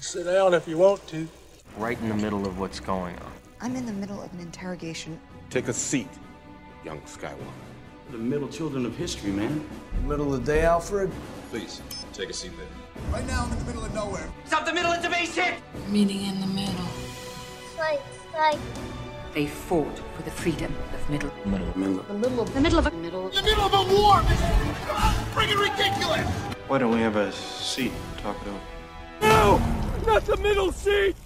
Sit down if you want to. Right in the middle of what's going on. I'm in the middle of an interrogation. Take a seat, young Skywalker. The middle children of history, man. Middle of the day, Alfred? Please, take a seat there. Right now, I'm in the middle of nowhere. Stop the middle, it's a base hit! Meeting in the middle. Fight, fight. They fought for the freedom of middle. Middle. Middle. The middle of the middle of a middle. The middle of a war! This is freaking ridiculous! Why don't we have a seat? Talk it over. No! Not the middle seat!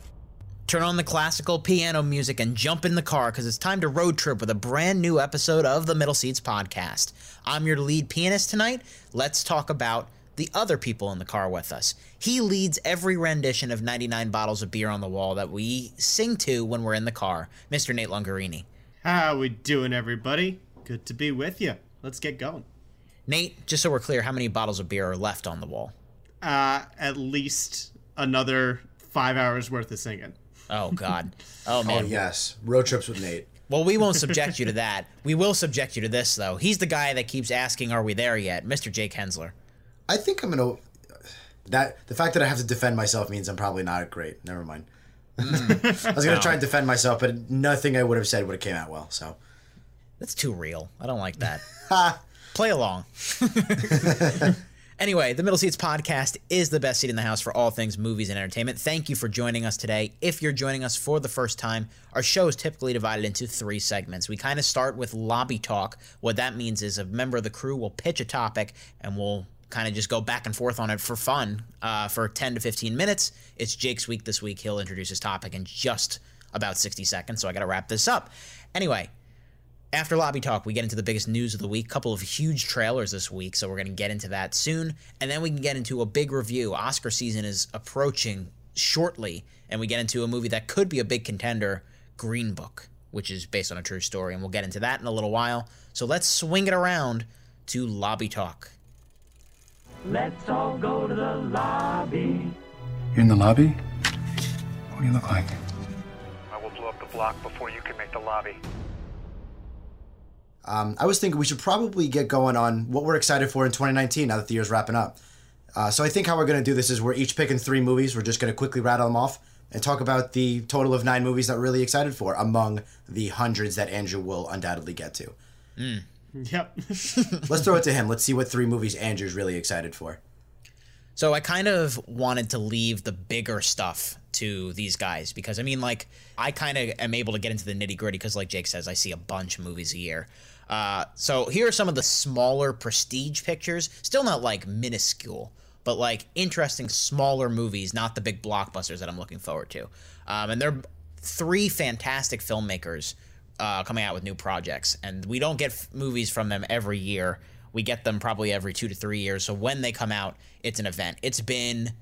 Turn on the classical piano music and jump in the car because it's time to road trip with a brand new episode of the Middle Seats podcast. I'm your lead pianist tonight. Let's talk about the other people in the car with us. He leads every rendition of 99 Bottles of Beer on the Wall that we sing to when we're in the car, Mr. Nate Lungarini. How we doing, everybody? Good to be with you. Let's get going. Nate, just so we're clear, how many bottles of beer are left on the wall? Uh, at least another five hours worth of singing. Oh God. Oh man. Oh yes, road trips with Nate. Well, we won't subject you to that. We will subject you to this though. He's the guy that keeps asking, "Are we there yet?" Mr. Jake Hensler. I think I'm gonna. That the fact that I have to defend myself means I'm probably not great. Never mind. Mm. I was gonna try and defend myself, but nothing I would have said would have came out well. So That's too real. I don't like that. Play along. Anyway, the Middle Seats podcast is the best seat in the house for all things movies and entertainment. Thank you for joining us today. If you're joining us for the first time, our show is typically divided into three segments. We kind of start with lobby talk. What that means is a member of the crew will pitch a topic and we'll kind of just go back and forth on it for fun uh, for 10 to 15 minutes. It's Jake's week this week. He'll introduce his topic in just about 60 seconds, so I got to wrap this up. Anyway, after lobby talk, we get into the biggest news of the week. Couple of huge trailers this week, so we're going to get into that soon, and then we can get into a big review. Oscar season is approaching shortly, and we get into a movie that could be a big contender, Green Book, which is based on a true story, and we'll get into that in a little while. So let's swing it around to lobby talk. Let's all go to the lobby. You're in the lobby? What do you look like? I will blow up the block before you can make the lobby. Um, I was thinking we should probably get going on what we're excited for in 2019 now that the year's wrapping up. Uh, so I think how we're gonna do this is we're each picking three movies. We're just gonna quickly rattle them off and talk about the total of nine movies that we're really excited for among the hundreds that Andrew will undoubtedly get to. Mm. Yep. Let's throw it to him. Let's see what three movies Andrew's really excited for. So I kind of wanted to leave the bigger stuff to these guys because I mean, like, I kind of am able to get into the nitty gritty because, like Jake says, I see a bunch of movies a year. Uh, so here are some of the smaller prestige pictures, still not like minuscule, but like interesting smaller movies, not the big blockbusters that I'm looking forward to. Um, and they're three fantastic filmmakers uh, coming out with new projects, and we don't get f- movies from them every year. We get them probably every two to three years. So when they come out, it's an event. It's been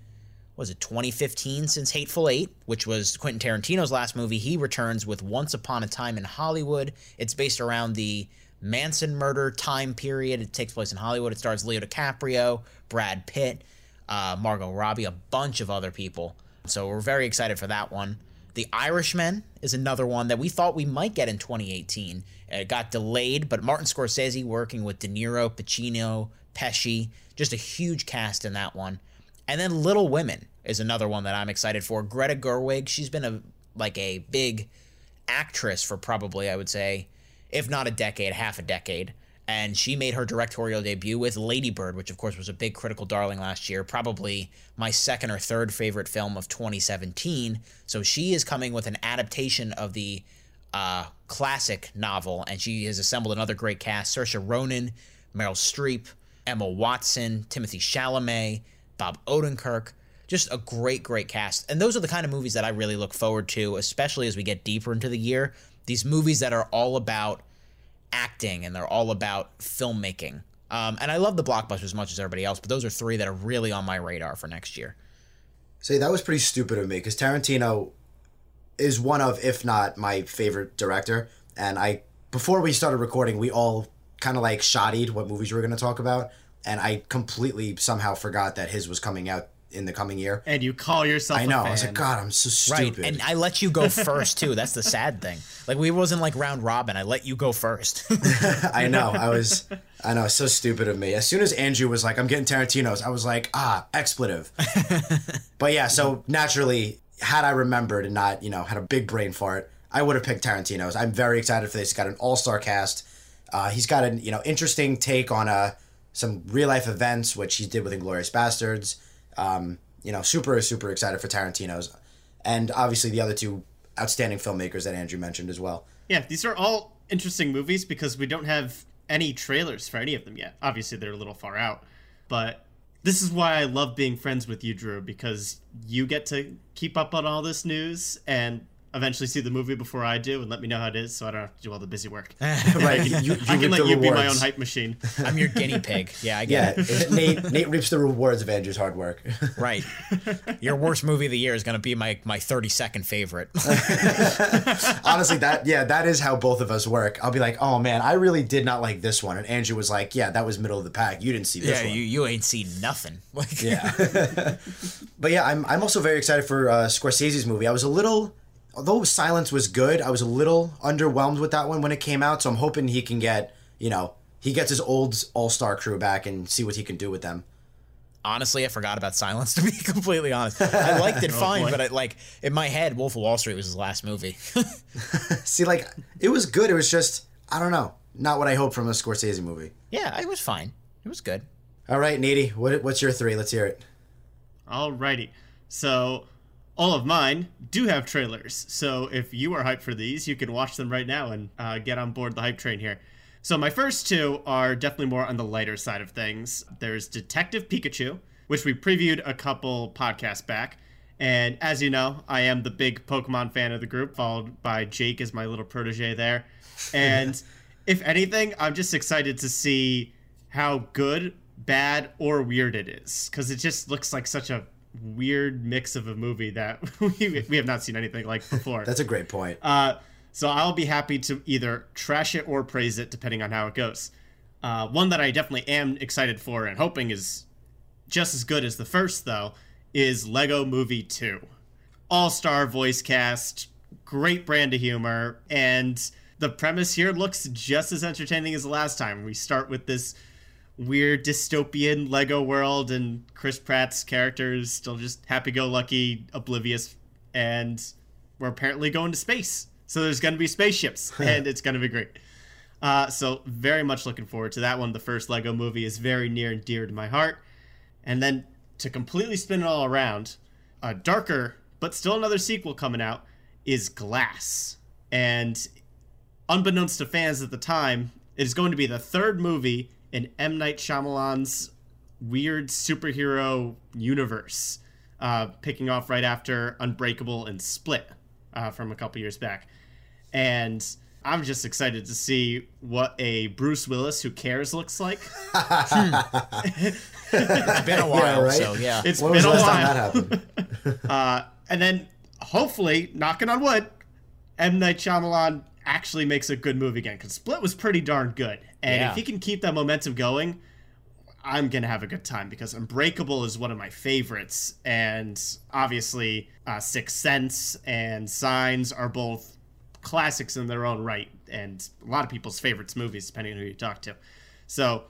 was it 2015 since Hateful Eight, which was Quentin Tarantino's last movie. He returns with Once Upon a Time in Hollywood. It's based around the Manson murder time period. It takes place in Hollywood. It stars Leo DiCaprio, Brad Pitt, uh, Margot Robbie, a bunch of other people. So we're very excited for that one. The Irishman is another one that we thought we might get in 2018. Uh, it got delayed, but Martin Scorsese working with De Niro, Pacino, Pesci, just a huge cast in that one. And then Little Women is another one that I'm excited for. Greta Gerwig, she's been a like a big actress for probably I would say, if not a decade, half a decade. And she made her directorial debut with Lady Bird, which of course was a big critical darling last year, probably my second or third favorite film of 2017. So she is coming with an adaptation of the uh, classic novel, and she has assembled another great cast: Saoirse Ronan, Meryl Streep, Emma Watson, Timothy Chalamet, Bob Odenkirk. Just a great, great cast. And those are the kind of movies that I really look forward to, especially as we get deeper into the year. These movies that are all about acting and they're all about filmmaking. Um, and I love the blockbuster as much as everybody else, but those are three that are really on my radar for next year. See, that was pretty stupid of me because Tarantino is one of, if not my favorite director. And I, before we started recording, we all kind of like shottied what movies we were going to talk about. And I completely somehow forgot that his was coming out in the coming year. And you call yourself I know. a fan. I was like, God, I'm so stupid. Right, and I let you go first too. That's the sad thing. Like we wasn't like round robin. I let you go first. I know. I was. I know. So stupid of me. As soon as Andrew was like, "I'm getting Tarantino's," I was like, "Ah, expletive." but yeah. So naturally, had I remembered and not, you know, had a big brain fart, I would have picked Tarantino's. I'm very excited for this. He's got an all-star cast. Uh, he's got an you know interesting take on uh, some real life events, which he did with Inglourious Basterds. Um, you know, super super excited for Tarantino's, and obviously the other two outstanding filmmakers that Andrew mentioned as well. Yeah, these are all interesting movies because we don't have any trailers for any of them yet. Obviously, they're a little far out, but this is why I love being friends with you, Drew, because you get to keep up on all this news and eventually see the movie before I do and let me know how it is, so I don't have to do all the busy work. right, you, you, I can let you rewards. be my own hype machine. I'm your guinea pig. Yeah, I Yeah, get it. Nate Nate reaps the rewards of Andrew's hard work. Right. Your worst movie of the year is going to be my my 30 second favorite. Honestly, that yeah, that is how both of us work. I'll be like, oh man, I really did not like this one, and Andrew was like, yeah, that was middle of the pack. You didn't see this yeah, one. you you ain't seen nothing. Like Yeah. but yeah, I'm I'm also very excited for uh, Scorsese's movie. I was a little, although Silence was good, I was a little underwhelmed with that one when it came out. So I'm hoping he can get, you know, he gets his old all star crew back and see what he can do with them. honestly, I forgot about Silence. To be completely honest, I liked it Oh, fine, boy. but I, like in my head, Wolf of Wall Street was his last movie. See, like it was good. It was just I don't know, not what I hoped from a Scorsese movie. yeah, it was fine. It was good. All right, Nady, what what's your three? Let's hear it. All righty, So, all of mine do have trailers. So, if you are hyped for these, you can watch them right now and uh, get on board the hype train here. So, my first two are definitely more on the lighter side of things. There's Detective Pikachu, which we previewed a couple podcasts back. And as you know, I am the big Pokemon fan of the group, followed by Jake as my little protege there. And if anything, I'm just excited to see how good, bad, or weird it is. Because it just looks like such a weird mix of a movie that we, we have not seen anything like before. That's a great point. Uh, so I'll be happy to either trash it or praise it, depending on how it goes. Uh, one that I definitely am excited for and hoping is just as good as the first, though, is Lego Movie 2. All star voice cast, great brand of humor, and the premise here looks just as entertaining as the last time. We start with this weird dystopian Lego world, and Chris Pratt's character is still just happy go lucky, oblivious, and we're apparently going to space. So there's going to be spaceships, and it's going to be great. Uh, so very much looking forward to that one. The first Lego movie is very near and dear to my heart. And then to completely spin it all around, a darker but still another sequel coming out is Glass. And unbeknownst to fans at the time, it is going to be the third movie in M. Night Shyamalan's weird superhero universe, uh, picking off right after Unbreakable and Split uh, from a couple years back. And I'm just excited to see what a Bruce Willis who cares looks like. It's been a while, right? so yeah. It's When been was a last while. time that happened? Uh, and then hopefully, knocking on wood, M Night Shyamalan actually makes a good movie again because Split was pretty darn good, and Yeah. if he can keep that momentum going, I'm gonna have a good time because Unbreakable is one of my favorites, and obviously, uh, Sixth Sense and Signs are both classics in their own right, and a lot of people's favorites movies, depending on who you talk to. So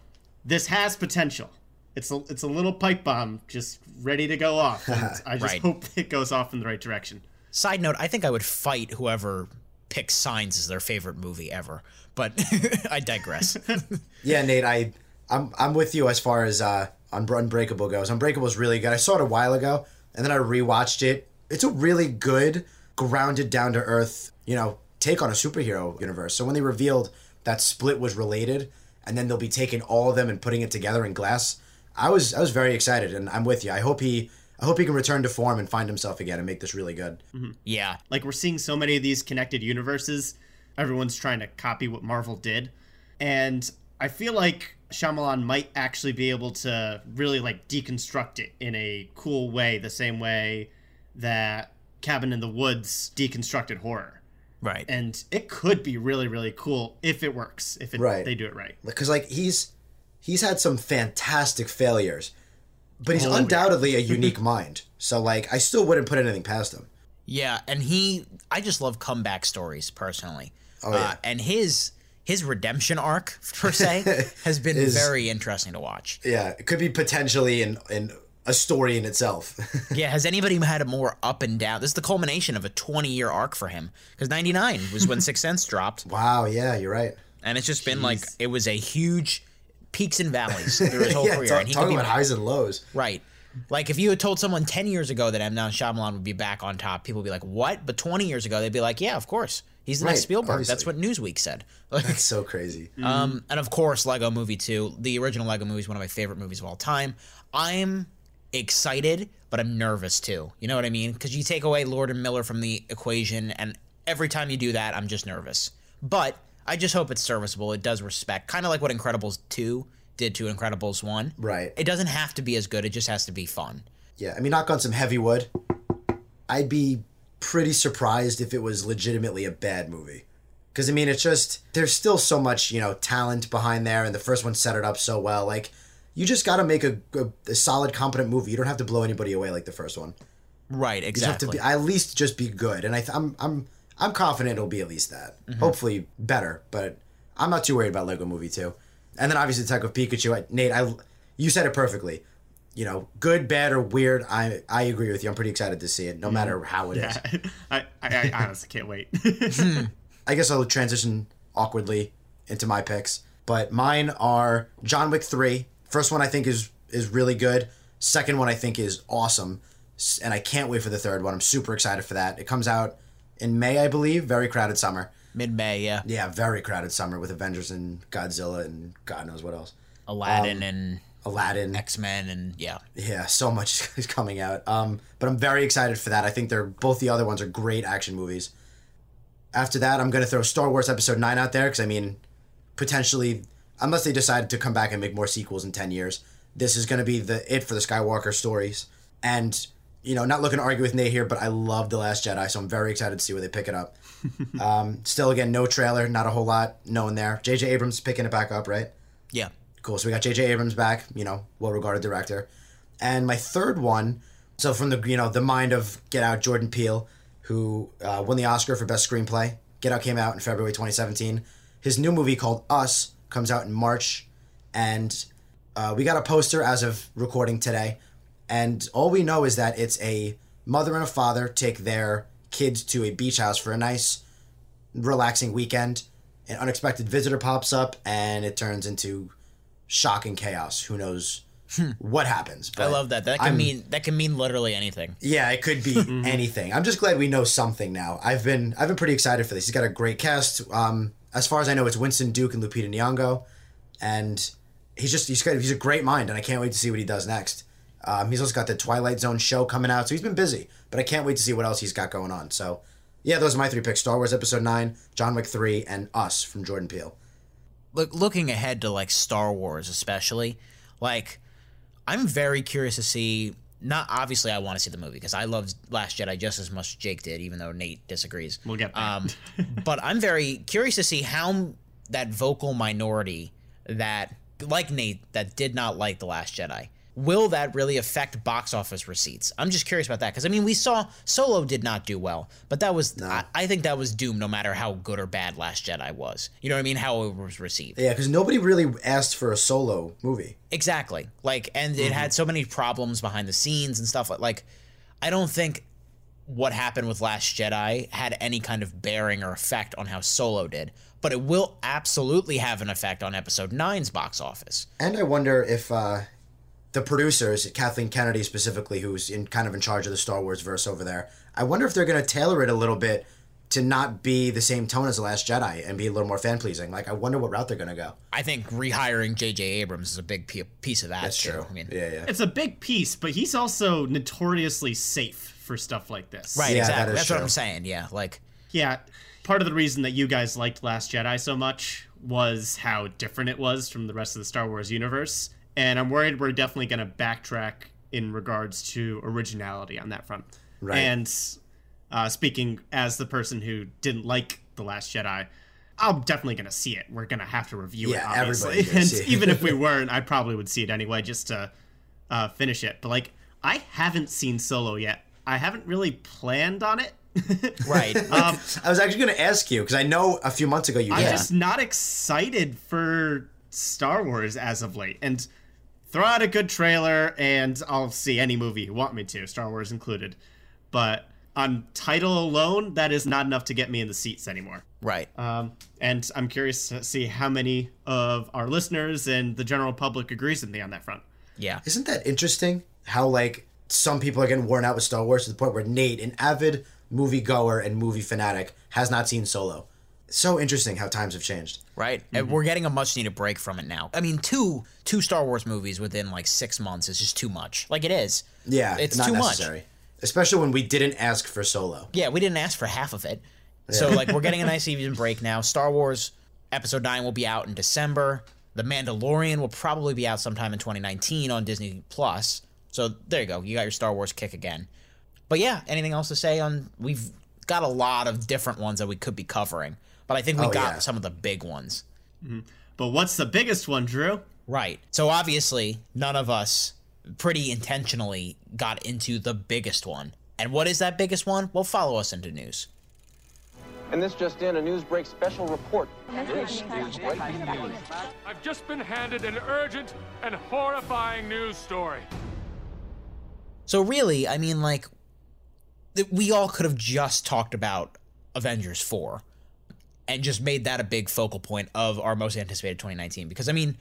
this has potential. It's a it's a little pipe bomb just ready to go off. I just Right. hope it goes off in the right direction. Side note: I think I would fight whoever picks Signs as their favorite movie ever. But I digress. Yeah, Nate, I I'm I'm with you as far as uh Unbreakable goes. Unbreakable is really good. I saw it a while ago and then I rewatched it. It's a really good, grounded, down to earth, you know, take on a superhero universe. So when they revealed that Split was related and then they'll be taking all of them and putting it together in glass, I was I was very excited and I'm with you. I hope he I hope he can return to form and find himself again and make this really good. Mm-hmm. yeah, Like we're seeing so many of these connected universes. Everyone's trying to copy what Marvel did, and I feel like Shyamalan might actually be able to really like deconstruct it in a cool way, the same way that Cabin in the Woods deconstructed horror. right. And it could be really, really cool if it works, if it, Right. they do it right. because like he's he's had some fantastic failures but he's undoubtedly a unique mind. So like, I still wouldn't put anything past him. Yeah, and he, I just love comeback stories personally. Oh, yeah. Uh, and his his redemption arc per se has been Is- very interesting to watch. Yeah, it could be potentially in in a story in itself. yeah, has anybody had a more up and down? This is the culmination of a 20 year arc for him because 99 was when Sixth Sense dropped. wow, yeah, you're right. And it's just been like it was a huge peaks and valleys through his whole yeah, career. talk- and he talking could be about highs and lows. Right. Like if you had told someone 10 years ago that M. Night Shyamalan would be back on top, people would be like, "What?" But 20 years ago, they'd be like, "Yeah, of course. He's the next Right, Spielberg." obviously. That's what Newsweek said. Like, That's so crazy. um, and of course, Lego Movie 2. The original Lego movie is one of my favorite movies of all time. I'm excited, but I'm nervous too. You know what I mean? Because you take away Lord and Miller from the equation, and every time you do that, I'm just nervous. But I just hope it's serviceable. It does respect, kind of like what Incredibles 2 did to Incredibles 1. Right. It doesn't have to be as good, it just has to be fun. Yeah, I mean, knock on some heavy wood. I'd be pretty surprised if it was legitimately a bad movie. Because, I mean, it's just, there's still so much, you know, talent behind there, and the first one set it up so well. Like, you just got to make a, a, a solid, competent movie. You don't have to blow anybody away like the first one. Right, You just have to exactly. be, at least just be good. And I th- I'm, I'm, I'm confident it'll be at least that. Mhm. Hopefully better, but I'm not too worried about Lego Movie 2. And then obviously Detective Pikachu. I, Nate, I, you said it perfectly. You know, good, bad, or weird. I I agree with you. I'm pretty excited to see it, no matter how it is. Yeah, I, I, I honestly can't wait. I guess I'll transition awkwardly into my picks. But mine are John Wick 3. First one I think is is really good. Second one I think is awesome. And I can't wait for the third one. I'm super excited for that. It comes out in May, I believe. Very crowded summer. Mid May, yeah. Yeah, very crowded summer with Avengers and Godzilla and God knows what else. Aladdin Um, and Aladdin. X Men and yeah. Yeah, so much is coming out. Um, but I'm very excited for that. I think they're both the other ones are great action movies. After that, I'm gonna throw Star Wars Episode Nine out there because I mean, potentially, unless they decide to come back and make more sequels in ten years, this is gonna be the it for the Skywalker stories. And you know, not looking to argue with Nate here, but I love the Last Jedi, so I'm very excited to see where they pick it up. um, still, again, no trailer, not a whole lot known there. J.J. Abrams picking it back up, right? Yeah. Cool. So we got J.J. Abrams back, you know, well-regarded director, and my third one. So from the you know the mind of Get Out, Jordan Peele, who uh, won the Oscar for best screenplay. Get Out came out in February 2017. His new movie called Us comes out in March, and uh, we got a poster as of recording today, and all we know is that it's a mother and a father take their kids to a beach house for a nice, relaxing weekend. An unexpected visitor pops up, and it turns into shocking chaos. Who knows what happens? I love that. That can I'm- mean that can mean literally anything. yeah, it could be anything. I'm just glad we know something now. I've been I've been pretty excited for this. He's got a great cast. Um, as far as I know, it's Winston Duke and Lupita Nyong'o, and he's just he's got he's a great mind, and I can't wait to see what he does next. Um, he's also got the Twilight Zone show coming out, so he's been busy. But I can't wait to see what else he's got going on. So, yeah, those are my three picks: Star Wars Episode Nine, John Wick Three, and Us from Jordan Peele. Look, looking ahead to like Star Wars, especially, like I'm very curious to see. Not obviously, I want to see the movie because I loved Last Jedi just as much as Jake did, even though Nate disagrees. We'll get there. Um, but I'm very curious to see how that vocal minority that, like Nate, that did not like the Last Jedi, will that really affect box office receipts? I'm just curious about that because I mean, we saw Solo did not do well, but that was I, I think that was doomed no matter how good or bad Last Jedi was. You know what I mean? How it was received. Yeah, because nobody really asked for a solo movie. Exactly. Like, and it had so many problems behind the scenes and stuff. Like, like, I don't think what happened with Last Jedi had any kind of bearing or effect on how Solo did, but it will absolutely have an effect on Episode 9's box office. And I wonder if uh, the producers, Kathleen Kennedy specifically, who's in kind of in charge of the Star Wars verse over there, I wonder if they're going to tailor it a little bit to not be the same tone as the Last Jedi and be a little more fan pleasing. Like, I wonder what route they're going to go. I think rehiring J.J. Abrams is a big piece of that. That's too. true. I mean, Yeah, yeah. It's a big piece, but he's also notoriously safe for stuff like this. right, Yeah, exactly. is That's what. I'm saying. Yeah, like, Yeah, part of the reason that you guys liked Last Jedi so much was how different it was from the rest of the Star Wars universe, and I'm worried we're definitely going to backtrack in regards to originality on that front. Right. And uh, speaking as the person who didn't like the Last Jedi, I'm definitely going to see it. We're going to have to review Yeah, it, obviously. And see it. even if we weren't, I probably would see it anyway, just to uh, finish it. But like, I haven't seen Solo yet. I haven't really planned on it. right. Um, I was actually going to ask you because I know a few months ago you I'm did. just not excited for Star Wars as of late. And throw out a good trailer, and I'll see any movie you want me to, Star Wars included. But on title alone, that is not enough to get me in the seats anymore. Right. Um, and I'm curious to see how many of our listeners and the general public agrees with me on that front. Yeah. Isn't that interesting? How like some people are getting worn out with Star Wars to the point where Nate, an avid movie goer and movie fanatic, has not seen Solo. So interesting how times have changed. Right. And mm-hmm. we're getting a much needed break from it now. I mean, two two Star Wars movies within like six months is just too much. Like it is. Yeah, It's not too much. necessary. Especially when we didn't ask for Solo. Yeah, we didn't ask for half of it. So like we're getting a nice even break now. Star Wars episode 9 will be out in December. The Mandalorian will probably be out sometime in 2019 on Disney Plus. So there you go. You got your Star Wars kick again. But yeah, anything else to say on we've got a lot of different ones that we could be covering. But I think we Oh, got yeah. some of the big ones. Mm-hmm. But what's the biggest one, Drew? Right. So obviously, none of us pretty intentionally got into the biggest one. And what is that biggest one? Well, follow us into news. And this just in, a Newsbreak special report. This is breaking news. I've just been handed an urgent and horrifying news story. So really, I mean, like, th- we all could have just talked about Avengers 4 and just made that a big focal point of our most anticipated 2019. Because, I mean,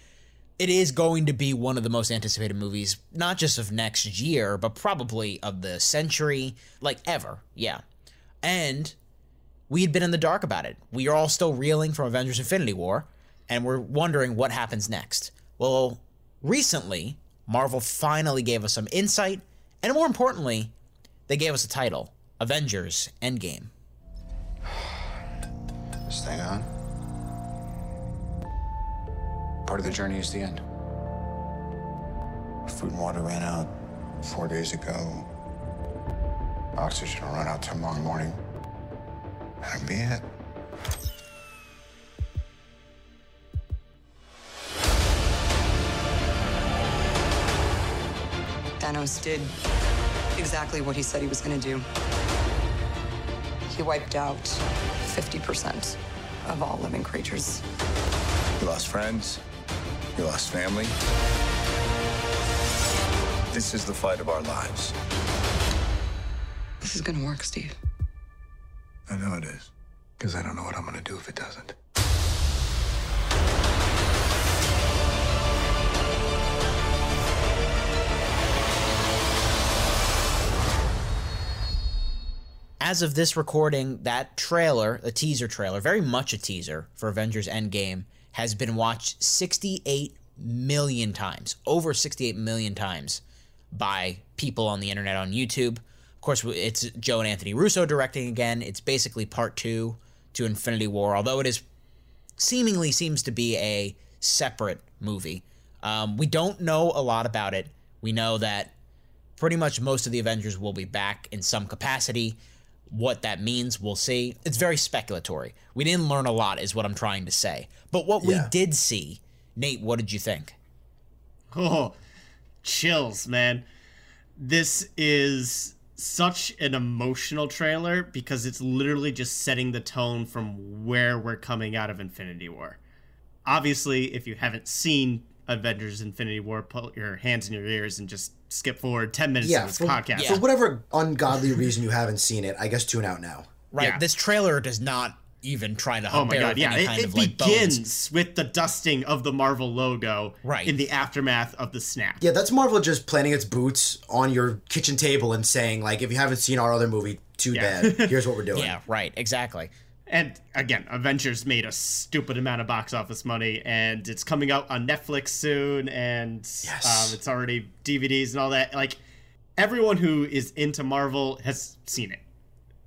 it is going to be one of the most anticipated movies, not just of next year, but probably of the century, like ever. Yeah. And we had been in the dark about it. We are all still reeling from Avengers Infinity War, and we're wondering what happens next. Well, recently, Marvel finally gave us some insight, and more importantly, they gave us a title Avengers Endgame. This on. Part of the journey is the end. Food and water ran out four days ago. Oxygen will run out tomorrow morning. That'll be it. Thanos did exactly what he said he was going to do. He wiped out 50% of all living creatures. You lost friends. You lost family. This is the fight of our lives. This is to work, Steve. I know it is. Because I don't know what I'm to do if it doesn't. As of this recording, that trailer, a teaser trailer, very much a teaser for Avengers Endgame, has been watched 68 million times, over 68 million times by people on the internet on YouTube. Of course, it's Joe and Anthony Russo directing again. It's basically part two to Infinity War, although it is seemingly seems to be a separate movie. Um, we don't know a lot about it. We know that pretty much most of the Avengers will be back in some capacity. What that means, we'll see. It's very speculatory. We didn't learn a lot, is what I'm trying to say. But what Yeah. we did see, Nate, what did you think? Oh, chills, man. This is such an emotional trailer because it's literally just setting the tone from where we're coming out of Infinity War. Obviously, if you haven't seen Avengers Infinity War, put your hands in your ears and just skip forward 10 minutes Yeah, of this for, podcast. for whatever ungodly reason you haven't seen it, I guess tune out now. Right. This trailer does not even try to Oh my bear god, yeah. any It, kind it of like bones. begins with the dusting of the Marvel logo Right. in the aftermath of the snap. Yeah, that's Marvel just planting its boots on your kitchen table and saying, like, if you haven't seen our other movie, too Yeah. bad. Here's what we're doing. Yeah, right. Exactly. And again, Avengers made a stupid amount of box office money, and it's coming out on Netflix soon, and um, it's already DVDs and all that. Like, everyone who is into Marvel has seen it,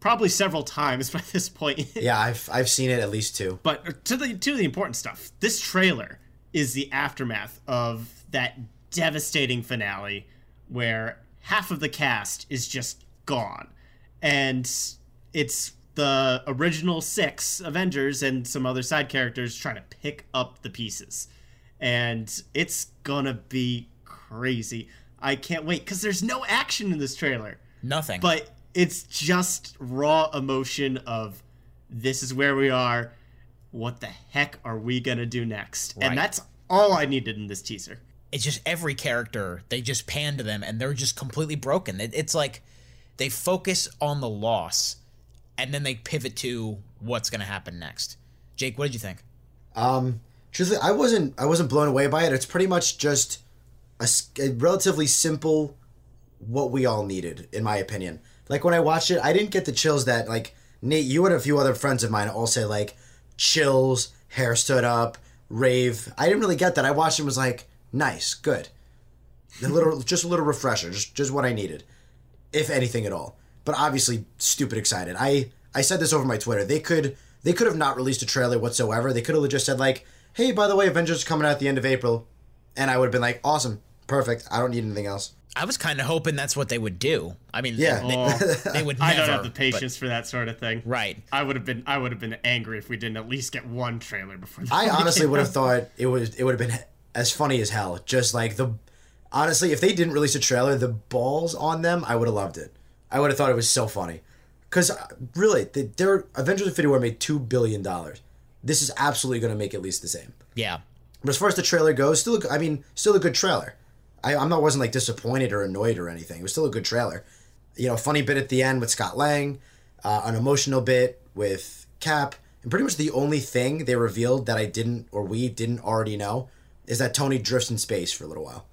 probably several times by this point. Yeah, I've I've seen it at least two. But to the to the important stuff, this trailer is the aftermath of that devastating finale where half of the cast is just gone. And it's the original 6 Avengers and some other side characters trying to pick up the pieces. And it's to be crazy. I can't wait because there's no action in this trailer. Nothing. But it's just raw emotion of this is where we are. What the heck are we gonna do next? Right. And that's all I needed in this teaser. it's just every character they just pan to them and they're just completely broken it, it's like they focus on the loss and then they pivot to what's going to happen next jake what did you think Um, truthfully, I wasn't I wasn't blown away by it. It's pretty much just a relatively simple what we all needed, in my opinion. Like when I watched it, I didn't get the chills that like Nate, you and a few other friends of mine all say like chills, hair stood up, rave. I didn't really get that. I watched it and was like, nice, good. A little, just a little refresher, just just what I needed, if anything at all. But obviously, stupid excited. I I said this over my Twitter. They could they could have not released a trailer whatsoever. They could have just said like, hey, by the way, Avengers is coming out at the end of April, and I would have been like, awesome, perfect. I don't need anything else. i was kind of hoping that's what they would do i mean Yeah. they, Oh, they would never I don't have the but- patience for that sort of thing. right I would have been I would have been angry if we didn't at least get one trailer before. the I honestly would have thought it was it would have been as funny as hell. Just like the honestly, if they didn't release a trailer, the balls on them, I would have loved it. I would have thought it was so funny. Because really, they, their Avengers Infinity War made two billion dollars. This is absolutely going to make at least the same. yeah But as far as the trailer goes, still, a- I mean, still a good trailer. I, I'm not wasn't like disappointed or annoyed or anything. It was still a good trailer. You know, funny bit at the end with Scott Lang, uh, an emotional bit with Cap, and pretty much the only thing they revealed that I didn't or we didn't already know is that Tony drifts in space for a little while.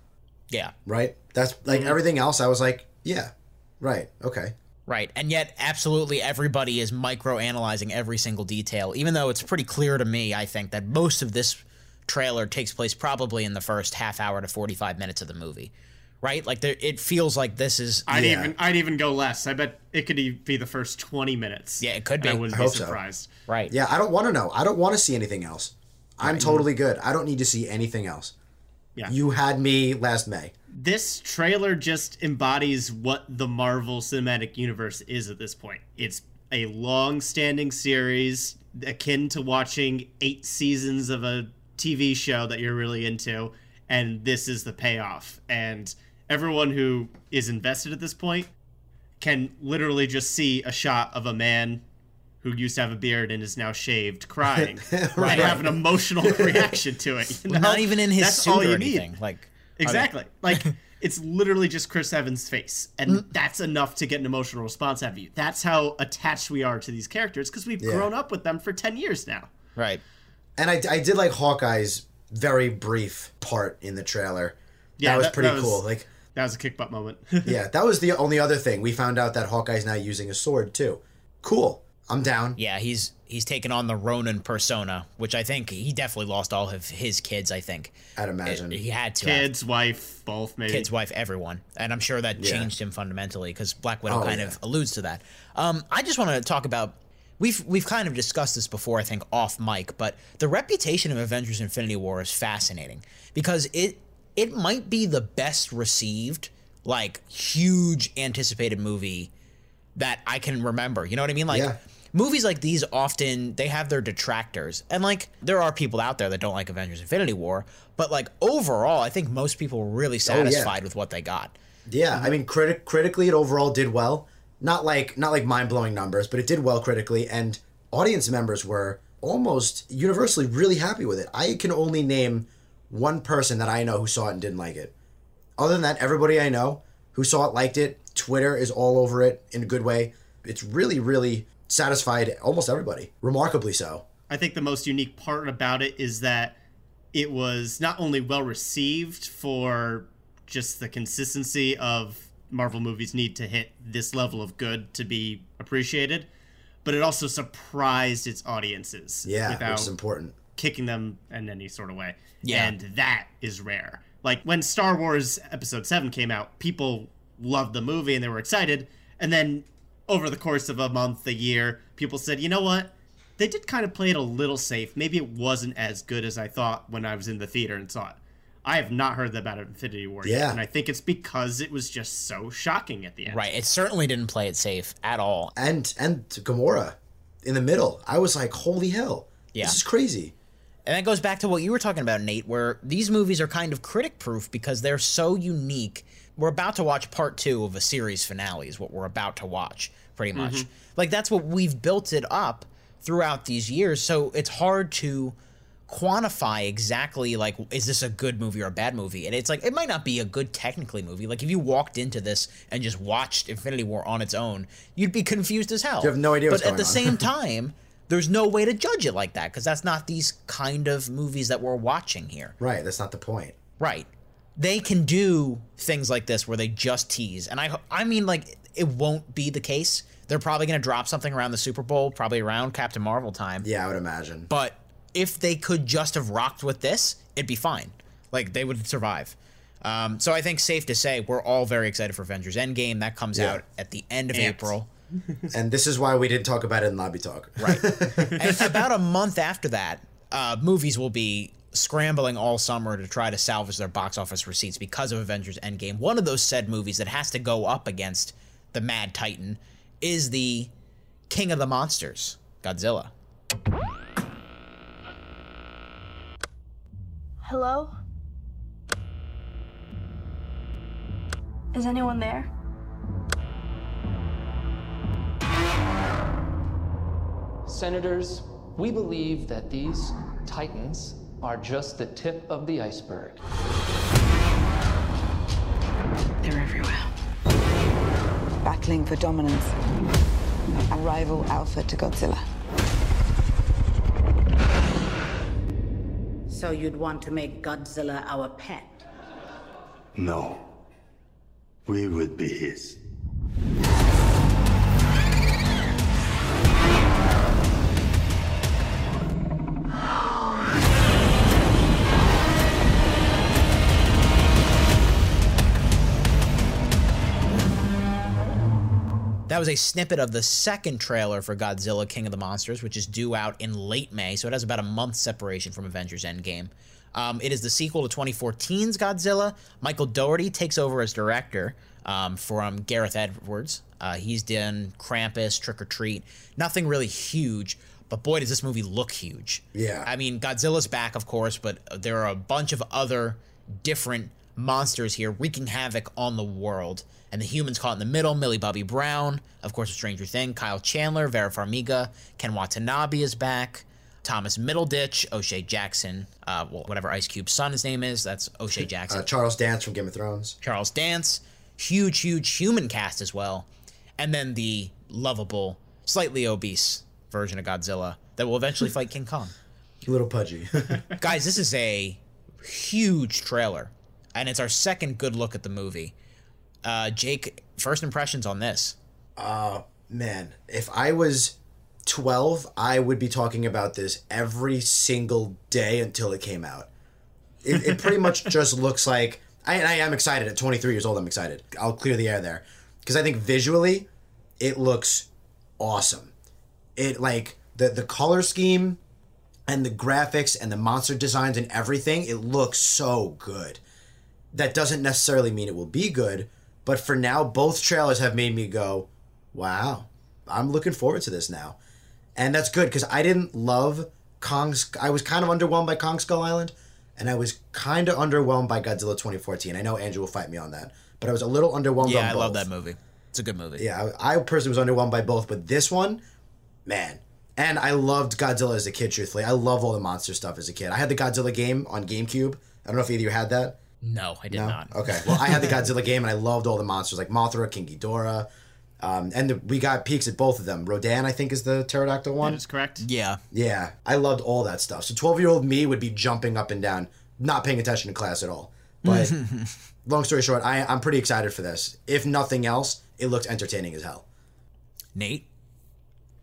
yeah Right? That's like everything else. I was like, yeah, right, okay. Right. And yet, absolutely everybody is micro analyzing every single detail, even though it's pretty clear to me, I think, that most of this trailer takes place probably in the first half hour to 45 minutes of the movie. Right? Like, there, it feels like this is. I'd Yeah. even I'd even go less. I bet it could e- be the first twenty minutes. Yeah, it could be. I wouldn't I be hope so. surprised. Right. Yeah, I don't want to know. I don't want to see anything else. I'm totally good. I don't need to see anything else. Yeah. You had me last May. This trailer just embodies what the Marvel Cinematic Universe is at this point. It's a long-standing series akin to watching eight seasons of a TV show that you're really into, and this is the payoff. And everyone who is invested at this point can literally just see a shot of a man who used to have a beard and is now shaved crying Right. and have an emotional reaction to it. you know? Not even in his That's suit all or anything. need. Like, Exactly. like it's literally just Chris Evans' face, and Mm. that's enough to get an emotional response out of you. That's how attached we are to these characters because we've Yeah. grown up with them for ten years now. right. And I, I did like Hawkeye's very brief part in the trailer. Yeah, that was that- pretty that was- cool. Like, That was a kick butt moment. yeah, that was the only other thing. We found out that Hawkeye's now using a sword too. Cool. I'm down. Yeah, he's he's taken on the Ronin persona, which I think he definitely lost all of his kids, I think. I'd imagine. He had to. have. Kids, wife, both maybe. kids, wife, everyone, and I'm sure that Yeah. changed him fundamentally because Black Widow Oh, kind yeah. of alludes to that. Um, I just want to talk about we've we've kind of discussed this before, I think, off mic, but the reputation of Avengers: Infinity War is fascinating because it it might be the best received, like huge anticipated movie that I can remember. You know what I mean? Like Yeah. Movies like these often they have their detractors. And like there are people out there that don't like Avengers Infinity War, but like overall, I think most people were really Oh, yeah. satisfied with what they got. Yeah, I mean, critic critically, it overall did well. Not like not like mind blowing numbers, but it did well critically, and audience members were almost universally really happy with it. I can only name one person that I know who saw it and didn't like it. Other than that, everybody I know who saw it liked it. Twitter is all over it in a good way. It's really, really satisfied almost everybody. Remarkably so. I think the most unique part about it is that it was not only well received for just the consistency of Marvel movies need to hit this level of good to be appreciated, but it also surprised its audiences. Yeah, without which is important. kicking them in any sort of way. Yeah. And that is rare. Like when Star Wars Episode 7 came out, people loved the movie and they were excited. And then over the course of a month, a year, people said, you know what? They did kind of play it a little safe. Maybe it wasn't as good as I thought when I was in the theater and saw it. I have not heard that about Infinity War yet. Yeah. And I think it's because it was just so shocking at the end. Right. It certainly didn't play it safe at all. And and Gamora in the middle. I was like, holy hell. Yeah. This is crazy. And that goes back to what you were talking about, Nate, where these movies are kind of critic proof because they're so unique we're about to watch part two of a series finale. Is what we're about to watch, pretty much. Mhm. Like that's what we've built it up throughout these years. So it's hard to quantify exactly like is this a good movie or a bad movie and it's like it might not be a good technically movie like if you walked into this and just watched infinity war on its own you'd be confused as hell You have no idea but at the on. same time there's no way to judge it like that because that's not these kind of movies that we're watching here Right, that's not the point. Right. They can do things like this where they just tease, and I I mean like it won't be the case. They're probably going to drop something around the Super Bowl, probably around Captain Marvel time. Yeah, I would imagine. But if they could just have rocked with this, it'd be fine. Like they would survive. Um, so I think safe to say we're all very excited for Avengers Endgame. That comes Yeah. out at the end of Amped. April. and this is why we didn't talk about it in lobby talk. Right. and about a month after that, uh, movies will be scrambling all summer to try to salvage their box office receipts because of Avengers Endgame. One of those said movies that has to go up against the Mad Titan is the King of the Monsters, Godzilla. Hello? Is anyone there? Senators, we believe that these titans are just the tip of the iceberg. They're everywhere. Battling for dominance. A rival alpha to Godzilla. So you'd want to make Godzilla our pet? No. We would be his. That was a snippet of the second trailer for Godzilla King of the Monsters, which is due out in late May, so it has about a month separation from Avengers Endgame. Um, it is the sequel to 2014's Godzilla. Michael Dougherty takes over as director um, from Gareth Edwards. Uh, he's done Krampus, Trick 'r Treat. Nothing really huge, but boy, does this movie look huge. Yeah. I mean, Godzilla's back, of course, but there are a bunch of other different monsters here wreaking havoc on the world. And the humans caught in the middle, Millie Bobby Brown, of course, a Stranger Thing, Kyle Chandler, Vera Farmiga, Ken Watanabe is back, Thomas Middleditch, O'Shea Jackson, uh, well, whatever Ice Cube's son his name is, that's O'Shea Jackson. Uh, Charles Dance from Game of Thrones. Charles Dance, huge, huge human cast as well. And then the lovable, slightly obese version of Godzilla that will eventually fight King Kong. A little pudgy. Guys, this is a huge trailer, and it's our second good look at the movie. Uh, Jake, first impressions on this? Uh, man, if I was 12, I would be talking about this every single day until it came out. It, it pretty much just looks like. I, I am excited. At 23 years old, I'm excited. I'll clear the air there. Because I think visually, it looks awesome. It, like, the, the color scheme and the graphics and the monster designs and everything, it looks so good. That doesn't necessarily mean it will be good, but for now, both trailers have made me go, wow, I'm looking forward to this now. And that's good because I didn't love Kong's. I was kind of underwhelmed by Kong Skull Island, and I was kind of underwhelmed by Godzilla 2014. I know Andrew will fight me on that, but I was a little underwhelmed Yeah, I both. love that movie. It's a good movie. Yeah, I, I personally was underwhelmed by both, but this one, man. And I loved Godzilla as a kid, truthfully. I love all the monster stuff as a kid. I had the Godzilla game on GameCube. I don't know if either of you had that. No, I did No? not. Okay. Well, I had the Godzilla game, and I loved all the monsters like Mothra, King Ghidorah, um, and the, we got peeks at both of them. Rodan, I think, is the pterodactyl one. That is correct. Yeah. Yeah, I loved all that stuff. So twelve year old me would be jumping up and down, not paying attention to class at all. But long story short, I, I'm pretty excited for this. If nothing else, it looks entertaining as hell. Nate,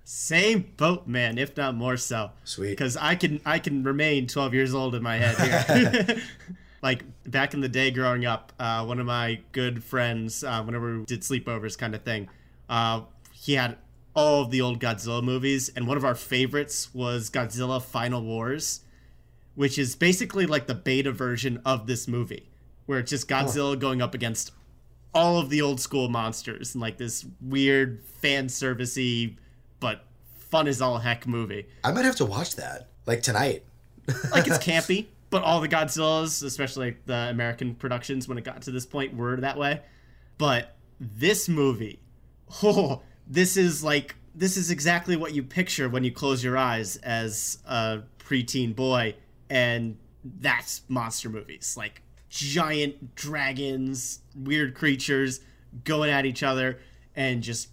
Same boat, man, if not more so. Sweet. Because I can I can remain 12 years old in my head here. like back in the day growing up, uh, one of my good friends, uh, whenever we did sleepovers kind of thing, uh, he had all of the old Godzilla movies, and one of our favorites was Godzilla Final Wars, which is basically like the beta version of this movie, where it's just Godzilla going up against all of the old school monsters and like this weird fan servicey but fun as all heck movie. I might have to watch that like tonight. Like it's campy, but all the Godzillas, especially the American productions, when it got to this point, were that way. But this movie, oh, this is like this is exactly what you picture when you close your eyes as a preteen boy, and that's monster movies like giant dragons, weird creatures going at each other, and just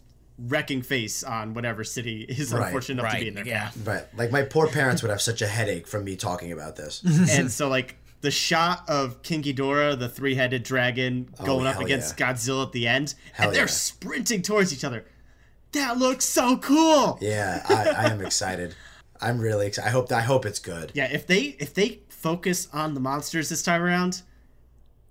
wrecking face on whatever city is Right. unfortunate enough to be Right, in their yeah. path. Right. Like my poor parents would have such a headache from me talking about this. and so like the shot of King Ghidorah, the three-headed dragon, Oh, going up hell against Godzilla at the end, Hell and they're yeah. sprinting towards each other. That looks so cool. Yeah, I, I am excited. I'm really excited. I hope I hope it's good. Yeah, if they if they focus on the monsters this time around,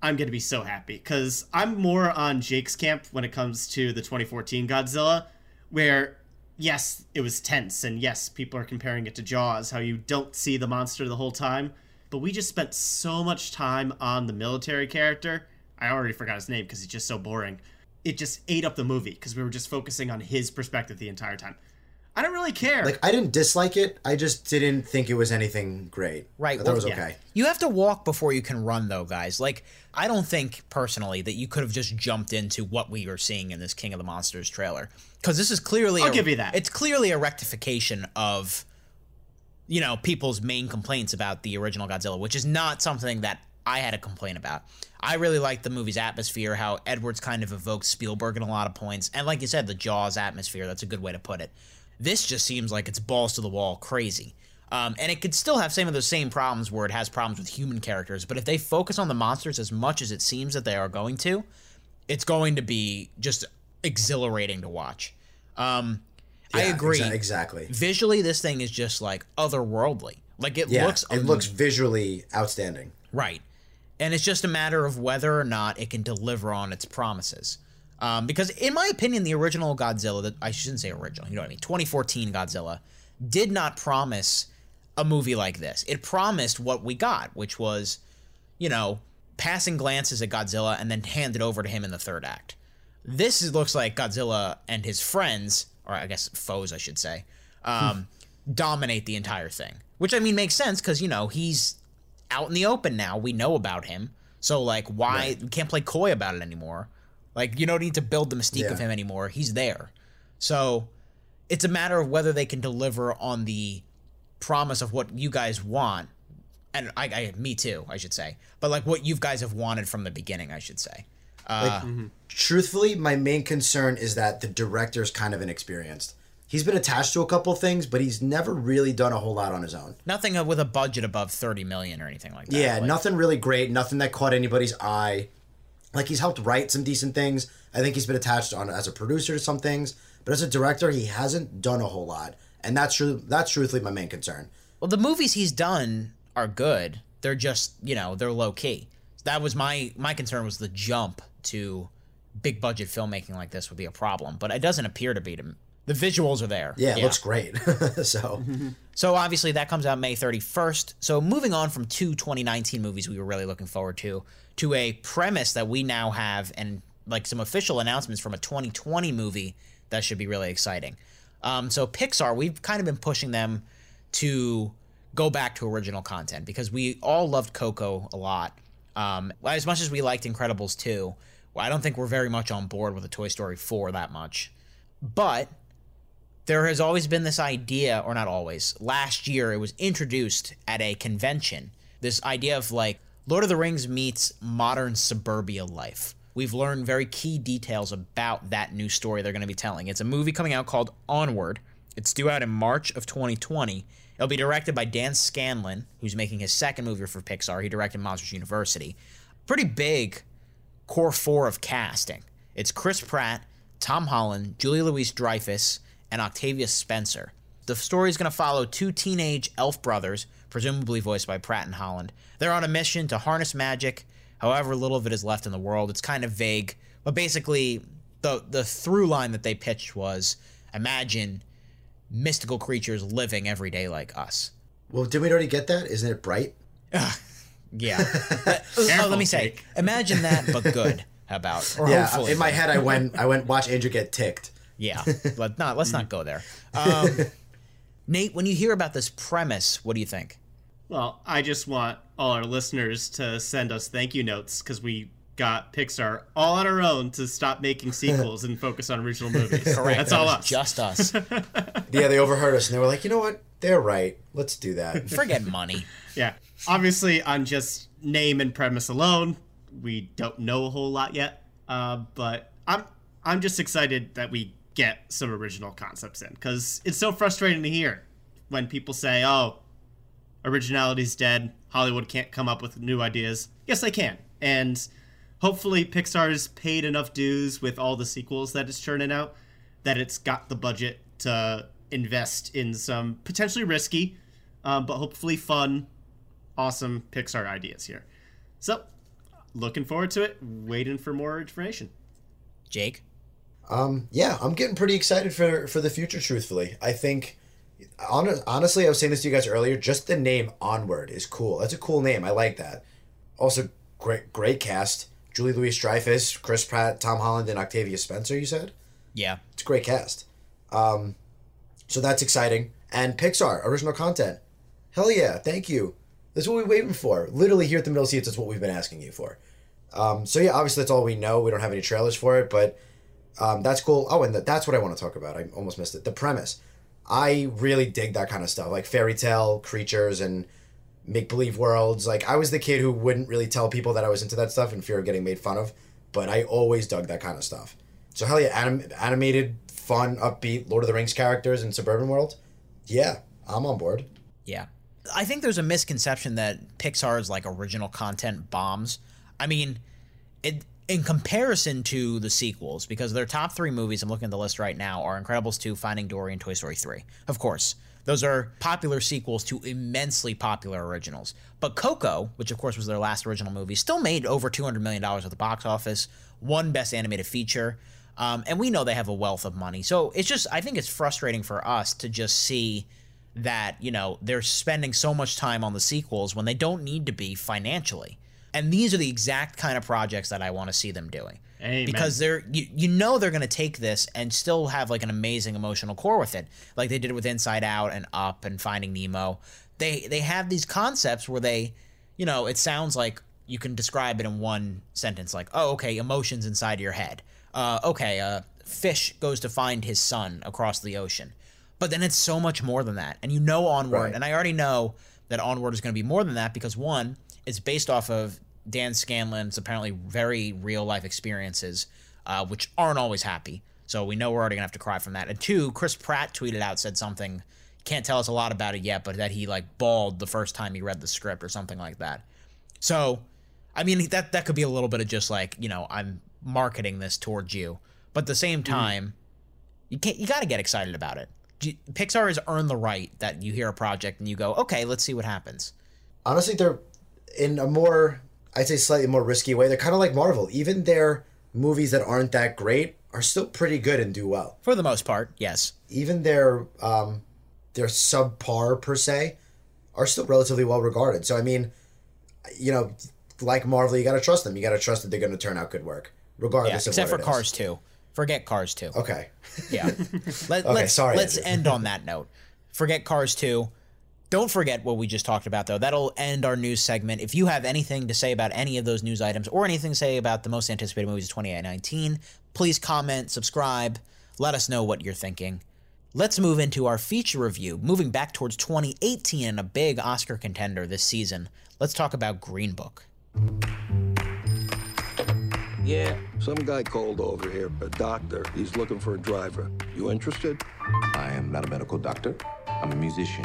I'm gonna be so happy because I'm more on Jake's camp when it comes to the 2014 Godzilla, where yes, it was tense, and yes, people are comparing it to Jaws, how you don't see the monster the whole time, but we just spent so much time on the military character. I already forgot his name because he's just so boring. It just ate up the movie because we were just focusing on his perspective the entire time. I don't really care. Like I didn't dislike it. I just didn't think it was anything great. Right. I thought well, it was yeah. okay. You have to walk before you can run, though, guys. Like, I don't think personally that you could have just jumped into what we are seeing in this King of the Monsters trailer, because this is clearly. I'll a- give you that. It's clearly a rectification of, you know, people's main complaints about the original Godzilla, which is not something that I had a complaint about. I really liked the movie's atmosphere, how Edwards kind of evokes Spielberg in a lot of points, and like you said, the Jaws atmosphere. That's a good way to put it. This just seems like it's balls to the wall crazy. Um, and it could still have some of those same problems where it has problems with human characters, but if they focus on the monsters as much as it seems that they are going to, it's going to be just exhilarating to watch. Um, I agree. exa- exactly. Visually, this thing is just like otherworldly. Like it Yeah, looks. it looks visually outstanding. Right. And it's just a matter of whether or not it can deliver on its promises. Um, because, in my opinion, the original Godzilla, that I shouldn't say original, you know what I mean, 2014 Godzilla, did not promise a movie like this. It promised what we got, which was, you know, passing glances at Godzilla and then handed over to him in the third act. This is, looks like Godzilla and his friends, or I guess foes, I should say, um, dominate the entire thing. Which, I mean, makes sense because, you know, he's out in the open now. We know about him. So like why we can't play coy about it anymore. Like you don't need to build the mystique of him anymore. He's there. So it's a matter of whether they can deliver on the promise of what you guys want. And I, I me too, I should say. But like what you guys have wanted from the beginning, I should say. Uh, Like, truthfully, my main concern is that the director's kind of inexperienced. He's been attached to a couple things, but he's never really done a whole lot on his own. nothing with a budget above 30 million or anything like that. Yeah, Like, nothing really great, nothing that caught anybody's eye. Like he's helped write some decent things. I think he's been attached on as a producer to some things, but as a director, he hasn't done a whole lot, and that's true. That's truthfully my main concern. Well, the movies he's done are good. They're just, you know, they're low key. That was my my concern was the jump to big budget filmmaking like this would be a problem, but it doesn't appear to be. To the visuals are there. Yeah, it looks great. so So obviously that comes out May 31st. So moving on from two 2019 movies we were really looking forward to to a premise that we now have and like some official announcements from a 2020 movie that should be really exciting. Um, so Pixar, we've kind of been pushing them to go back to original content because we all loved Coco a lot. Um, as much as we liked Incredibles 2, well, I don't think we're very much on board with a Toy Story 4 that much. But there has always been this idea, or not always, last year it was introduced at a convention. This idea of like Lord of the Rings meets modern suburbia life. We've learned very key details about that new story they're going to be telling. It's a movie coming out called Onward. It's due out in March of 2020. It'll be directed by Dan Scanlon, who's making his second movie for Pixar. He directed Monsters University. Pretty big core four of casting. It's Chris Pratt, Tom Holland, Julia Louise Dreyfus, and Octavia Spencer. The story is going to follow two teenage elf brothers, presumably voiced by Pratt and Holland. They're on a mission to harness magic, however little of it is left in the world. It's kind of vague, but basically, the the through line that they pitched was imagine mystical creatures living every day like us. well, did we already get that? Isn't it bright? Yeah. But- oh, let me say, imagine that, but good. How about? Or yeah. hopefully In my head, I went. I went. Watch Andrew get ticked. Yeah, let not let's not go there. Um, Nate, when you hear about this premise, what do you think? Well, I just want all our listeners to send us thank you notes because we got Pixar all on our own to stop making sequels and focus on original movies. Correct. That's That all was us. Just us. Yeah, they overheard us and they were like, you know what? They're right. Let's do that. Forget money. Yeah. Obviously, on just name and premise alone, we don't know a whole lot yet. Uh, but I'm I'm just excited that we get some original concepts in because it's so frustrating to hear when people say, "Oh, originality's dead. Hollywood can't come up with new ideas." Yes, they can, and hopefully, Pixar's paid enough dues with all the sequels that it's churning out that it's got the budget to invest in some potentially risky, uh, but hopefully fun, awesome Pixar ideas here. So, looking forward to it. Waiting for more information. Jake. Um, yeah, I'm getting pretty excited for for the future. Truthfully, I think, hon- honestly, I was saying this to you guys earlier. Just the name Onward is cool. That's a cool name. I like that. Also, great great cast: Julie Louis Dreyfus, Chris Pratt, Tom Holland, and Octavia Spencer. You said Yeah. it's a great cast. Um, so that's exciting. And Pixar original content. Hell yeah! Thank you. That's what we're waiting for. Literally here at the middle seats. That's what we've been asking you for. Um, so yeah, obviously that's all we know. We don't have any trailers for it, but um, that's cool. Oh, and th- that's what I want to talk about. I almost missed it. The premise. I really dig that kind of stuff, like fairy tale creatures and make believe worlds. Like I was the kid who wouldn't really tell people that I was into that stuff in fear of getting made fun of, but I always dug that kind of stuff. So hell yeah, anim- animated, fun, upbeat Lord of the Rings characters in suburban world. Yeah, I'm on board. Yeah. I think there's a misconception that Pixar's like original content bombs. I mean, it in comparison to the sequels, because their top three movies, I'm looking at the list right now, are Incredibles 2, Finding Dory, and Toy Story 3. Of course, those are popular sequels to immensely popular originals. But Coco, which of course was their last original movie, still made over $200 million at the box office, won Best Animated Feature. Um, and we know they have a wealth of money. So it's just, I think it's frustrating for us to just see that, you know, they're spending so much time on the sequels when they don't need to be financially. And these are the exact kind of projects that I want to see them doing. Amen. Because they're you, you know they're going to take this and still have like an amazing emotional core with it. Like they did with Inside Out and Up and Finding Nemo. They they have these concepts where they, you know, it sounds like you can describe it in one sentence like, "Oh, okay, emotions inside your head." Uh okay, uh fish goes to find his son across the ocean. But then it's so much more than that. And you know Onward, Right. and I already know that Onward is going to be more than that because one, it's based off of Dan Scanlon's apparently very real life experiences, uh, which aren't always happy. So we know we're already gonna have to cry from that. And two, Chris Pratt tweeted out said something. Can't tell us a lot about it yet, but that he like bawled the first time he read the script or something like that. So, I mean that that could be a little bit of just like you know I'm marketing this towards you, but at the same time, you can't you got to get excited about it. Pixar has earned the right that you hear a project and you go, okay, let's see what happens. honestly they're in a more i'd say slightly more risky way they're kind of like marvel even their movies that aren't that great are still pretty good and do well For the most part, yes. even their um their subpar per se are still relatively well regarded so i mean you know like marvel you got to trust them you got to trust that they're going to turn out good work Yeah, regardless of except for what it is. Cars 2. Forget Cars 2. okay Yeah. Let, Okay, let's, sorry, Let's Andrew. end on that note. Forget Cars 2. Don't forget what we just talked about, though. That'll end our news segment. If you have anything to say about any of those news items or anything to say about the most anticipated movies of 2019, please comment, subscribe, let us know what you're thinking. Let's move into our feature review. Moving back towards 2018 and a big Oscar contender this season, let's talk about Green Book. Yeah, some guy called over here, a doctor. He's looking for a driver. You interested? I am not a medical doctor. I'm a musician.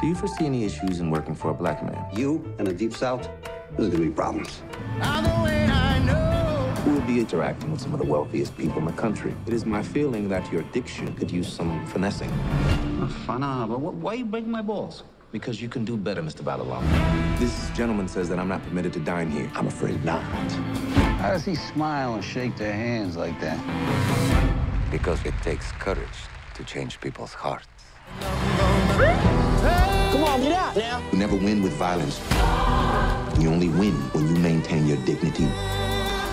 Do you foresee any issues in working for a black man? You in the Deep South? There's gonna be problems. Who will be interacting with some of the wealthiest people in the country? It is my feeling that your diction could use some finessing. Fun, uh, but wh- why you breaking my balls? Because you can do better, Mr. Vallelonga. This gentleman says that I'm not permitted to dine here. I'm afraid not. How does he smile and shake their hands like that? Because it takes courage to change people's hearts. Come on, get out now. You never win with violence. You only win when you maintain your dignity.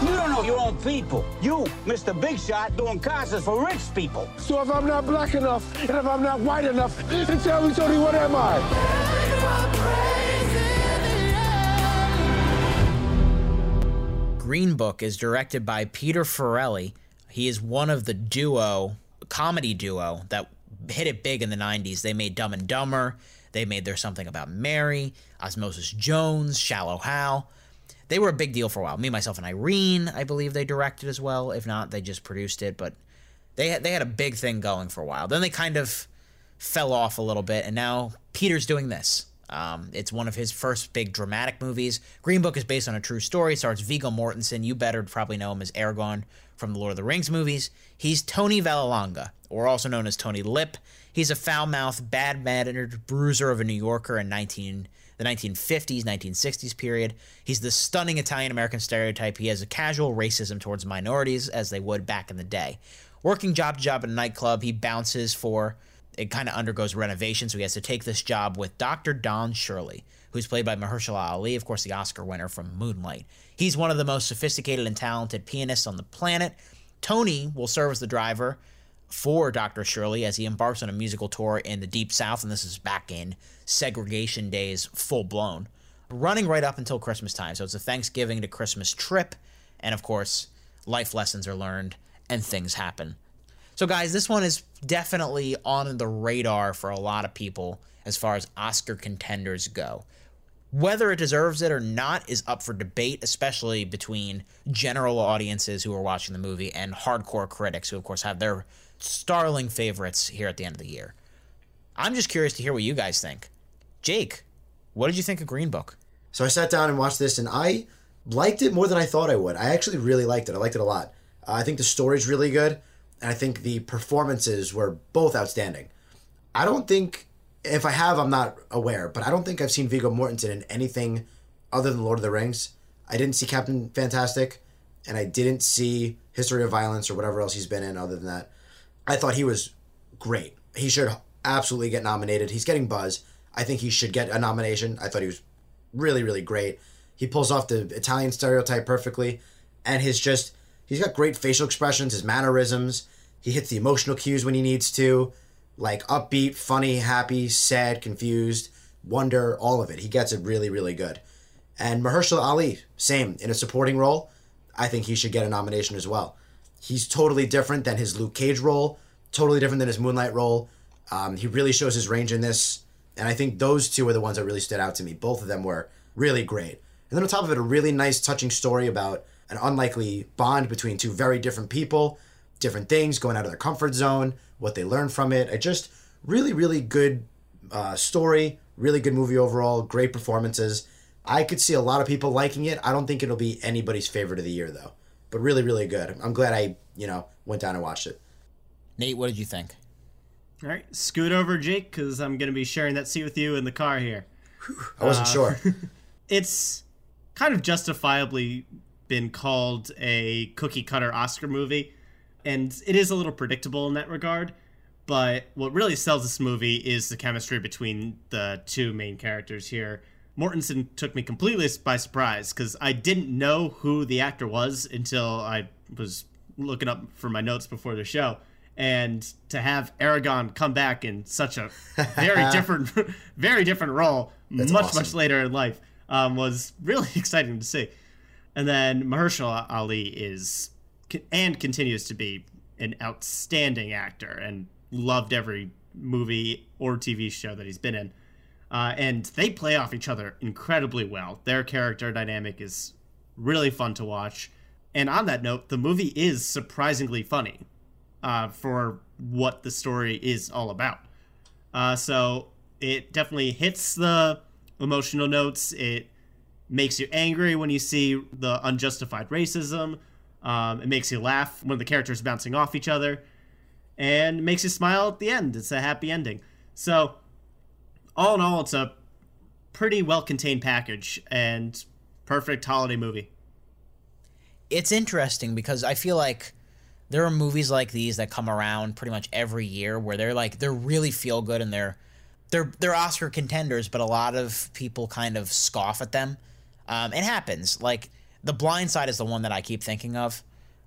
You don't know your own people. You, Mr. Big Shot, doing concerts for rich people. So if I'm not black enough, and if I'm not white enough, then tell me, Tony, what am I? Green Book is directed by Peter Farrelly. He is one of the duo, comedy duo, that hit it big in the 90s. They made Dumb and Dumber. They made There's Something About Mary, Osmosis Jones, Shallow Hal. They were a big deal for a while. Me, Myself, and Irene, I believe they directed as well. If not, they just produced it. But they they had a big thing going for a while. Then they kind of fell off a little bit, and now Peter's doing this. Um, it's one of his first big dramatic movies. Green Book is based on a true story. Stars Viggo Mortensen. You better probably know him as Aragorn from the Lord of the Rings movies. He's Tony Vallelonga, or also known as Tony Lip. He's a foul-mouthed, bad-mannered bruiser of a New Yorker in 19 the 1950s, 1960s period. He's the stunning Italian American stereotype. He has a casual racism towards minorities, as they would back in the day. Working job to job in a nightclub, he bounces for it kind of undergoes renovation, so he has to take this job with Dr. Don Shirley, who's played by Mahershala Ali, of course, the Oscar winner from Moonlight. He's one of the most sophisticated and talented pianists on the planet. Tony will serve as the driver for Dr. Shirley as he embarks on a musical tour in the Deep South, and this is back in segregation days, full blown, running right up until Christmas time. So it's a Thanksgiving to Christmas trip, and of course, life lessons are learned and things happen. So, guys, this one is definitely on the radar for a lot of people as far as Oscar contenders go. Whether it deserves it or not is up for debate, especially between general audiences who are watching the movie and hardcore critics who, of course, have their starling favorites here at the end of the year. I'm just curious to hear what you guys think. Jake, what did you think of Green Book? So I sat down and watched this, and I liked it more than I thought I would. I actually really liked it. I liked it a lot. Uh, I think the story's really good, and I think the performances were both outstanding. I don't think, if I have, I'm not aware, but I don't think I've seen Viggo Mortensen in anything other than Lord of the Rings. I didn't see Captain Fantastic, and I didn't see History of Violence or whatever else he's been in other than that. I thought he was great. He should absolutely get nominated. He's getting buzz. I think he should get a nomination. I thought he was really, really great. He pulls off the Italian stereotype perfectly, and his just he's got great facial expressions, his mannerisms. He hits the emotional cues when he needs to, like upbeat, funny, happy, sad, confused, wonder, all of it. He gets it really, really good. And Mahershala Ali, same in a supporting role. I think he should get a nomination as well. He's totally different than his Luke Cage role, totally different than his Moonlight role. Um, he really shows his range in this, and I think those two are the ones that really stood out to me. Both of them were really great. And then on top of it, a really nice, touching story about an unlikely bond between two very different people, different things, going out of their comfort zone, what they learn from it. A just really, really good uh, story, really good movie overall, great performances. I could see a lot of people liking it. I don't think it'll be anybody's favorite of the year, though. But really, really good. I'm glad I, you know, went down and watched it. Nate, what did you think? All right, scoot over, Jake, because I'm going to be sharing that seat with you in the car here. I wasn't uh, sure. it's kind of justifiably been called a cookie cutter Oscar movie, and it is a little predictable in that regard. But what really sells this movie is the chemistry between the two main characters here. Mortensen took me completely by surprise because I didn't know who the actor was until I was looking up for my notes before the show and to have Aragorn come back in such a very different, very different role, That's much awesome. much later in life, um, was really exciting to see. And then Mahershala Ali is and continues to be an outstanding actor and loved every movie or TV show that he's been in. Uh, and they play off each other incredibly well. Their character dynamic is really fun to watch. And on that note, the movie is surprisingly funny uh, for what the story is all about. Uh, so it definitely hits the emotional notes. It makes you angry when you see the unjustified racism. Um, it makes you laugh when the characters bouncing off each other, and makes you smile at the end. It's a happy ending. So, all in all, it's a pretty well contained package and perfect holiday movie. It's interesting because I feel like there are movies like these that come around pretty much every year where they're like they're really feel good and they're they're they're Oscar contenders, but a lot of people kind of scoff at them. Um, it happens. Like The Blind Side is the one that I keep thinking of,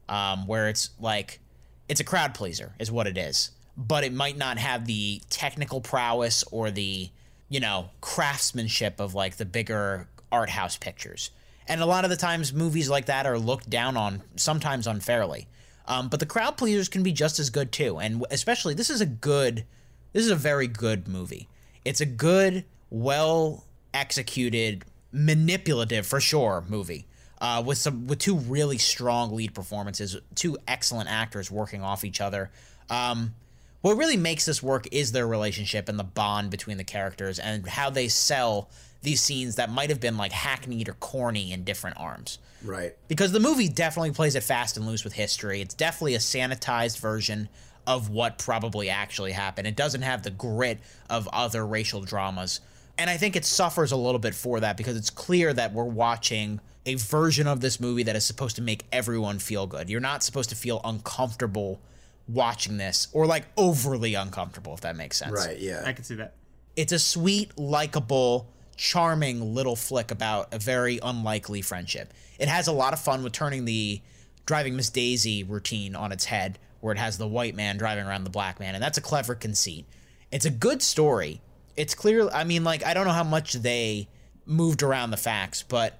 um, where it's like it's a crowd pleaser, is what it is, but it might not have the technical prowess or the you know craftsmanship of like the bigger art house pictures. And a lot of the times, movies like that are looked down on, sometimes unfairly. Um, but the crowd pleasers can be just as good too. And especially, this is a good, this is a very good movie. It's a good, well executed, manipulative for sure movie. Uh, with some with two really strong lead performances, two excellent actors working off each other. Um, what really makes this work is their relationship and the bond between the characters and how they sell these scenes that might have been like hackneyed or corny in different arms. Right. Because the movie definitely plays it fast and loose with history. It's definitely a sanitized version of what probably actually happened. It doesn't have the grit of other racial dramas. And I think it suffers a little bit for that because it's clear that we're watching a version of this movie that is supposed to make everyone feel good. You're not supposed to feel uncomfortable watching this or like overly uncomfortable, if that makes sense. Right, yeah. I can see that. It's a sweet, likable, charming little flick about a very unlikely friendship. It has a lot of fun with turning the driving Miss Daisy routine on its head, where it has the white man driving around the black man, and that's a clever conceit. It's a good story. It's clear. I mean, like I don't know how much they moved around the facts, but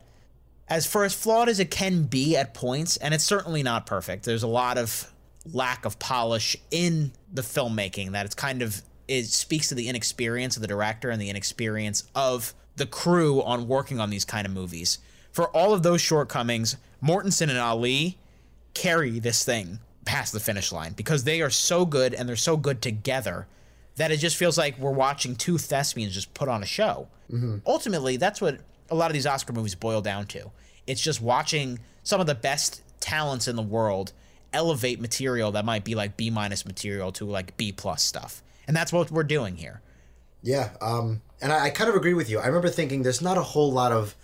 as far as flawed as it can be at points, and it's certainly not perfect. There's a lot of lack of polish in the filmmaking that it's kind of it speaks to the inexperience of the director and the inexperience of the crew on working on these kind of movies. For all of those shortcomings, Mortensen and Ali carry this thing past the finish line because they are so good and they're so good together that it just feels like we're watching two thespians just put on a show. Mm-hmm. Ultimately, that's what a lot of these Oscar movies boil down to. It's just watching some of the best talents in the world elevate material that might be like B minus material to like B plus stuff. And that's what we're doing here. Yeah, um, and I, I kind of agree with you. I remember thinking there's not a whole lot of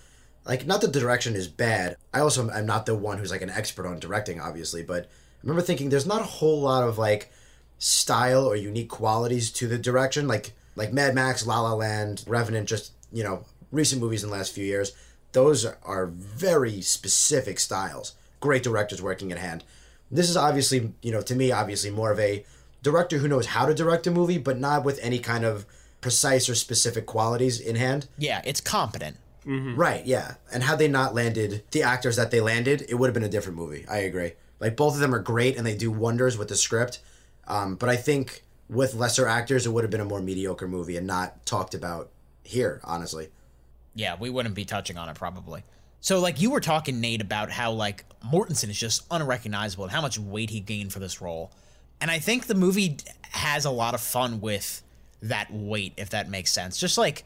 like not that the direction is bad. I also am not the one who's like an expert on directing, obviously, but I remember thinking there's not a whole lot of like style or unique qualities to the direction, like like Mad Max, La La Land, Revenant, just you know recent movies in the last few years. Those are very specific styles. Great directors working at hand. This is obviously, you know, to me, obviously more of a director who knows how to direct a movie, but not with any kind of precise or specific qualities in hand. Yeah, it's competent. Mm-hmm. Right, yeah. And had they not landed the actors that they landed, it would have been a different movie. I agree. Like both of them are great and they do wonders with the script. Um, but I think with lesser actors, it would have been a more mediocre movie and not talked about here, honestly. Yeah, we wouldn't be touching on it probably. So like you were talking Nate about how like Mortensen is just unrecognizable and how much weight he gained for this role. And I think the movie has a lot of fun with that weight if that makes sense. Just like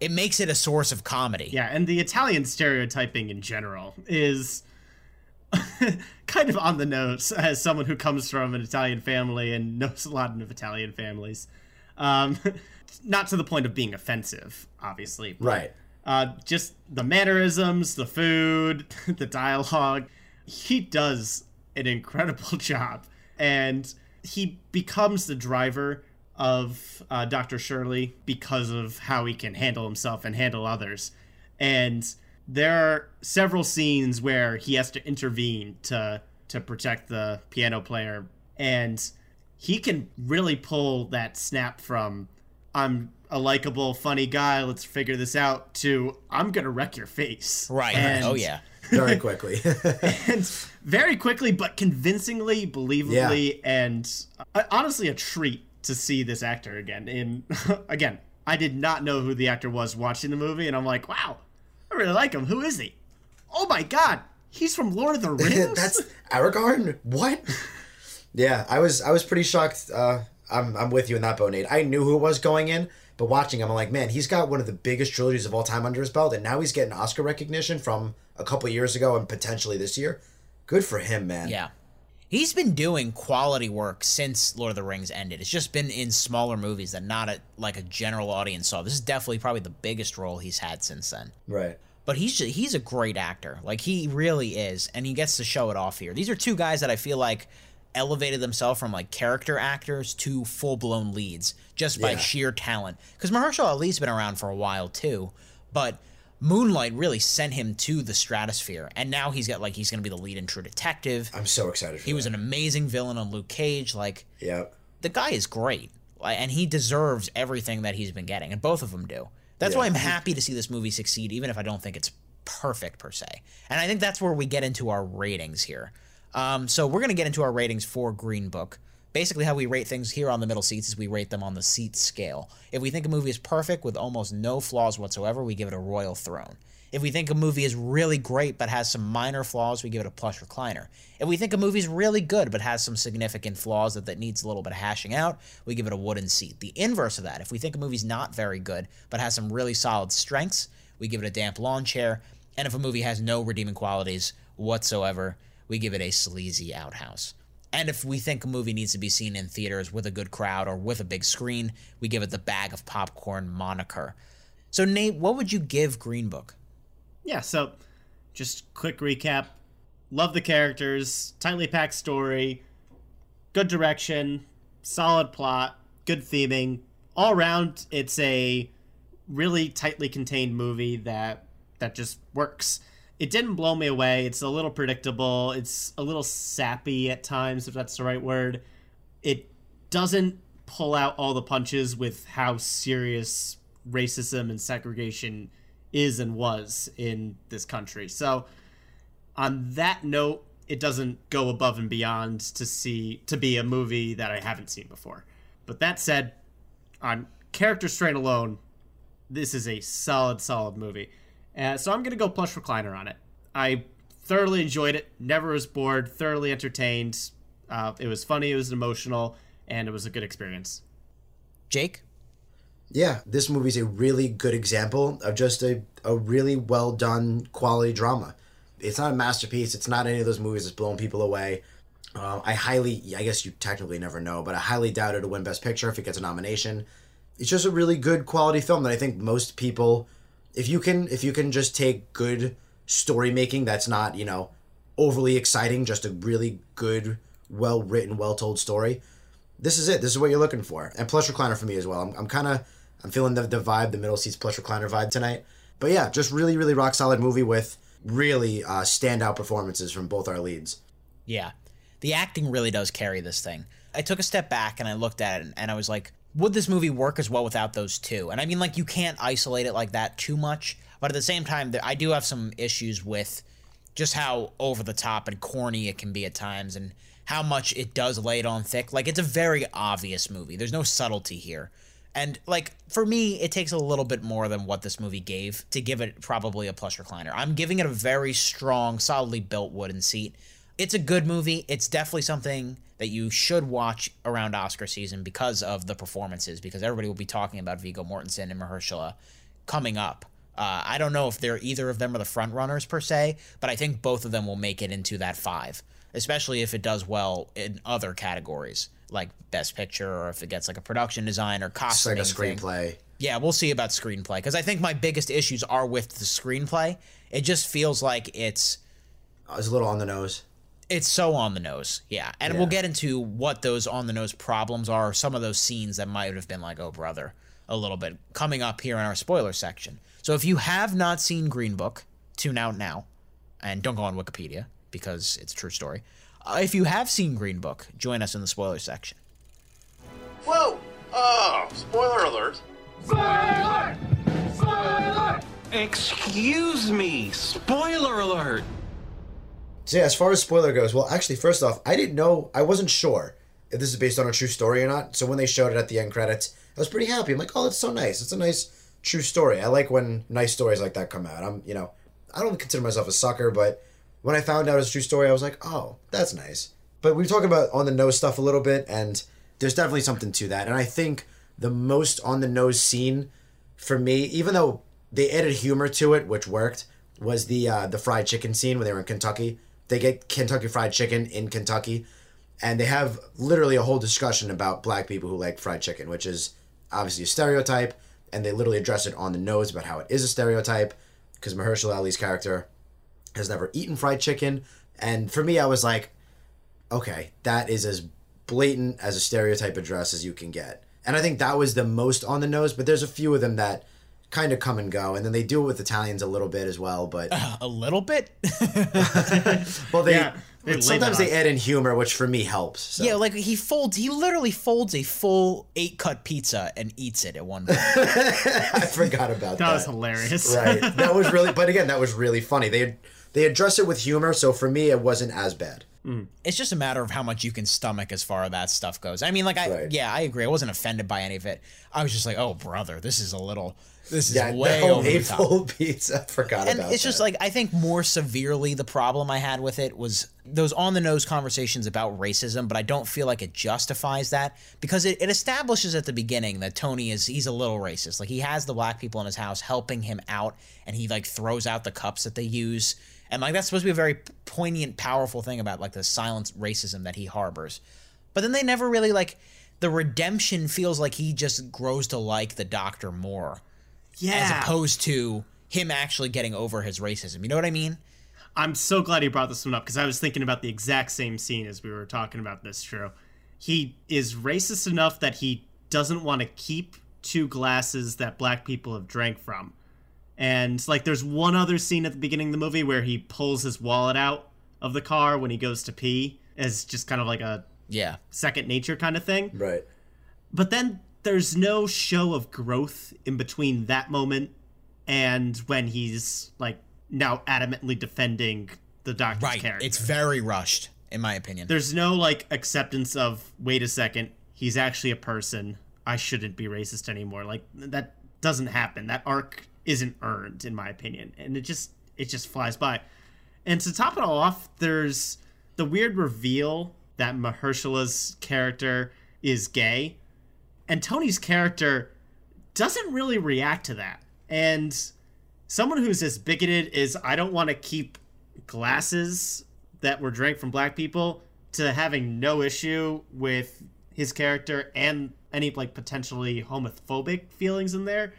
it makes it a source of comedy. Yeah, and the Italian stereotyping in general is kind of on the nose as someone who comes from an Italian family and knows a lot of Italian families. Um, not to the point of being offensive, obviously. but, Right. Uh, just the mannerisms, the food, the dialogue. He does an incredible job. And he becomes the driver of uh, Dr. Shirley because of how he can handle himself and handle others. And there are several scenes where he has to intervene to to protect the piano player and he can really pull that snap from I'm a likable, funny guy, let's figure this out to I'm gonna wreck your face. Right. And- oh yeah. Very quickly. and very quickly but convincingly, believably, and uh, honestly a treat to see this actor again. In again, I did not know who the actor was watching the movie, and I'm like, wow, I really like him. Who is he? Oh my god, he's from Lord of the Rings. That's Aragorn? What? yeah, I was I was pretty shocked. Uh, I'm I'm with you in that boat, Nate. I knew who it was going in, but watching him, I'm like, man, he's got one of the biggest trilogies of all time under his belt, and now he's getting Oscar recognition from a couple years ago and potentially this year. Good for him, man. Yeah. He's been doing quality work since Lord of the Rings ended. It's just been in smaller movies that not a, like a general audience saw. This is definitely probably the biggest role he's had since then. Right. But he's ju- he's a great actor. Like he really is, and he gets to show it off here. These are two guys that I feel like elevated themselves from like character actors to full blown leads just by Yeah. sheer talent. Because Mahershala Ali's been around for a while too, but Moonlight really sent him to the stratosphere, and now he's got like he's gonna be the lead in True Detective. I'm so excited. For He was an amazing villain on Luke Cage. Like, yeah, the guy is great, and he deserves everything that he's been getting, and both of them do. That's why I'm happy to see this movie succeed, even if I don't think it's perfect per se. And I think that's where we get into our ratings here. Um, so we're going to get into our ratings for Green Book. Basically, how we rate things here on the middle seats is we rate them on the seat scale. If we think a movie is perfect with almost no flaws whatsoever, we give it a royal throne. If we think a movie is really great but has some minor flaws, we give it a plush recliner. If we think a movie is really good but has some significant flaws that, that needs a little bit of hashing out, we give it a wooden seat. The inverse of that, if we think a movie's not very good but has some really solid strengths, we give it a damp lawn chair. And if a movie has no redeeming qualities whatsoever, we give it a sleazy outhouse. And if we think a movie needs to be seen in theaters with a good crowd or with a big screen, we give it the bag of popcorn moniker. So, Nate, what would you give Green Book? Yeah, so just quick recap. Love the characters, tightly packed story, good direction, solid plot, good theming. All around, it's a really tightly contained movie that that just works. It didn't blow me away. It's a little predictable. It's a little sappy at times, if that's the right word. It doesn't pull out all the punches with how serious racism and segregation is and was in this country. So, on that note, it doesn't go above and beyond to see to be a movie that I haven't seen before. But that said, on character strain alone, this is a solid, solid movie. Uh, so I'm gonna go plush recliner on it. I thoroughly enjoyed it. Never was bored. Thoroughly entertained. Uh, it was funny. It was emotional, and it was a good experience. Jake. Yeah, this movie's a really good example of just a, a really well done quality drama. It's not a masterpiece. It's not any of those movies that's blowing people away. Uh, I highly, I guess you technically never know, but I highly doubt it'll win Best Picture if it gets a nomination. It's just a really good quality film that I think most people, if you can, if you can just take good story making that's not you know overly exciting, just a really good, well written, well told story. This is it. This is what you're looking for, and plush recliner for me as well. I'm, I'm kind of I'm feeling the, the vibe, the middle seats plush recliner vibe tonight. But yeah, just really, really rock solid movie with really uh, standout performances from both our leads. Yeah. The acting really does carry this thing. I took a step back and I looked at it and I was like, would this movie work as well without those two? And I mean, like, you can't isolate it like that too much. But at the same time, I do have some issues with just how over the top and corny it can be at times and how much it does lay it on thick. Like, it's a very obvious movie, there's no subtlety here. And like for me, it takes a little bit more than what this movie gave to give it probably a plus recliner. I'm giving it a very strong, solidly built wooden seat. It's a good movie. It's definitely something that you should watch around Oscar season because of the performances, because everybody will be talking about Viggo Mortensen and Mahershala coming up. Uh, I don't know if they're either of them are the front runners per se, but I think both of them will make it into that five, especially if it does well in other categories like best picture or if it gets like a production design or costume. It's like a screenplay. Thing. Yeah, we'll see about screenplay because I think my biggest issues are with the screenplay. It just feels like it's it's a little on the nose. It's so on the nose, yeah. And yeah. we'll get into what those on the nose problems are. Some of those scenes that might have been like, oh brother, a little bit coming up here in our spoiler section. So if you have not seen Green Book, tune out now, and don't go on Wikipedia because it's a true story. Uh, if you have seen Green Book, join us in the spoiler section. Whoa! Oh, spoiler alert! Spoiler! Spoiler alert! Excuse me! Spoiler alert! So yeah, as far as spoiler goes, well, actually, first off, I didn't know, I wasn't sure if this is based on a true story or not. So when they showed it at the end credits, I was pretty happy. I'm like, oh, that's so nice. It's a nice true story. I like when nice stories like that come out. I'm, you know, I don't consider myself a sucker, but when I found out it was a true story, I was like, oh, that's nice. But we talk about on the nose stuff a little bit, and there's definitely something to that. And I think the most on the nose scene for me, even though they added humor to it, which worked, was the uh, the fried chicken scene when they were in Kentucky. They get Kentucky Fried Chicken in Kentucky, and they have literally a whole discussion about black people who like fried chicken, which is obviously a stereotype, and they literally address it on the nose about how it is a stereotype because Mahershala Ali's character has never eaten fried chicken. And for me, I was like, okay, that is as blatant as a stereotype address as you can get. And I think that was the most on the nose, but there's a few of them that kind of come and go. And then they do it with Italians a little bit as well, but. Uh, a little bit? well, they. Yeah. They Sometimes they add in humor, which for me helps. So. Yeah, like he folds. He literally folds a full eight cut pizza and eats it at one point. I forgot about that. That was hilarious. Right. That was really, but again, that was really funny. They they address it with humor, so for me, it wasn't as bad. Mm. It's just a matter of how much you can stomach as far as that stuff goes. I mean, like I Right. yeah, I agree. I wasn't offended by any of it. I was just like, oh brother, this is a little. This is Yeah, way the over the top. pizza. Forgot and about it's just like I think more severely the problem I had with it was those on the nose conversations about racism, but I don't feel like it justifies that because it, it establishes at the beginning that Tony is he's a little racist. Like he has the black people in his house helping him out, and he like throws out the cups that they use, and like that's supposed to be a very poignant, powerful thing about like the silent racism that he harbors. But then they never really like the redemption feels like he just grows to like the doctor more Yeah. as opposed to him actually getting over his racism. You know what I mean? I'm so glad you brought this one up because I was thinking about the exact same scene as we were talking about this, True. He is racist enough that he doesn't want to keep two glasses that black people have drank from. And like there's one other scene at the beginning of the movie where he pulls his wallet out of the car when he goes to pee as just kind of like a Yeah. second nature kind of thing. Right. But then there's no show of growth in between that moment and when he's like now adamantly defending the doctor's Right. character. It's very rushed, in my opinion. There's no like acceptance of wait a second, he's actually a person. I shouldn't be racist anymore. Like that doesn't happen. That arc isn't earned in my opinion. And it just it just flies by. And to top it all off, there's the weird reveal that Mahershala's character is gay. And Tony's character doesn't really react to that. And someone who's as bigoted as I don't want to keep glasses that were drank from black people to having no issue with his character and any like potentially homophobic feelings in there.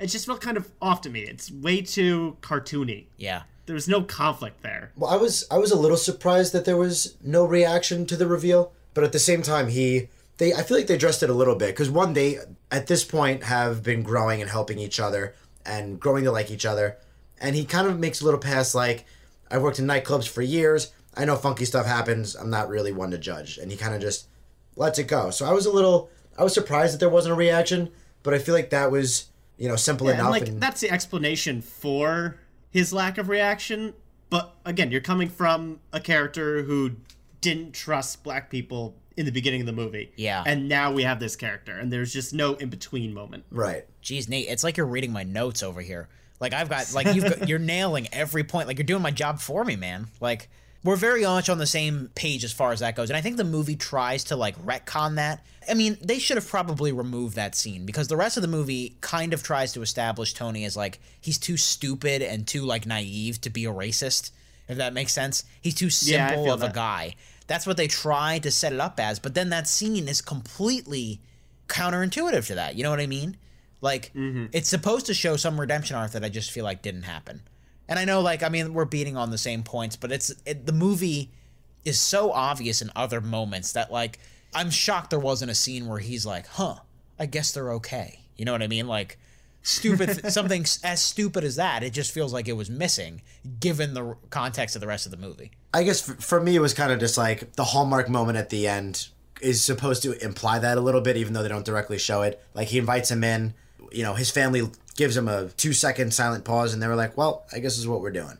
It just felt kind of off to me. It's way too cartoony. Yeah. There was no conflict there. Well, I was I was a little surprised that there was no reaction to the reveal, but at the same time, he they I feel like they addressed it a little bit because one they at this point have been growing and helping each other and growing to like each other, and he kind of makes a little pass like I've worked in nightclubs for years. I know funky stuff happens. I'm not really one to judge, and he kind of just lets it go. So I was a little I was surprised that there wasn't a reaction, but I feel like that was you know simple Yeah, enough. and like and- that's the explanation for his lack of reaction. But again, you're coming from a character who didn't trust black people in the beginning of the movie. Yeah. And now we have this character, and there's just no in between moment. Right. Jeez, Nate, it's like you're reading my notes over here. Like I've got like you've got, you're nailing every point. Like you're doing my job for me, man. Like we're very much on the same page as far as that goes. And I think the movie tries to like retcon that. I mean, they should have probably removed that scene because the rest of the movie kind of tries to establish Tony as like he's too stupid and too like naive to be a racist. If that makes sense, he's too simple feel of a guy. That's what they try to set it up as. But then that scene is completely counterintuitive to that. You know what I mean? Like mm-hmm. it's supposed to show some redemption arc that I just feel like didn't happen. And I know, like, I mean, we're beating on the same points, but it's it, the movie is so obvious in other moments that like I'm shocked there wasn't a scene where he's like, "Huh, I guess they're okay." You know what I mean? Like stupid something as stupid as that. It just feels like it was missing given the context of the rest of the movie. I guess for, for me, it was kind of just like the hallmark moment at the end is supposed to imply that a little bit, even though they don't directly show it. Like he invites him in, you know, his family gives him a two second silent pause, and they were like, "Well, I guess is what we're doing,"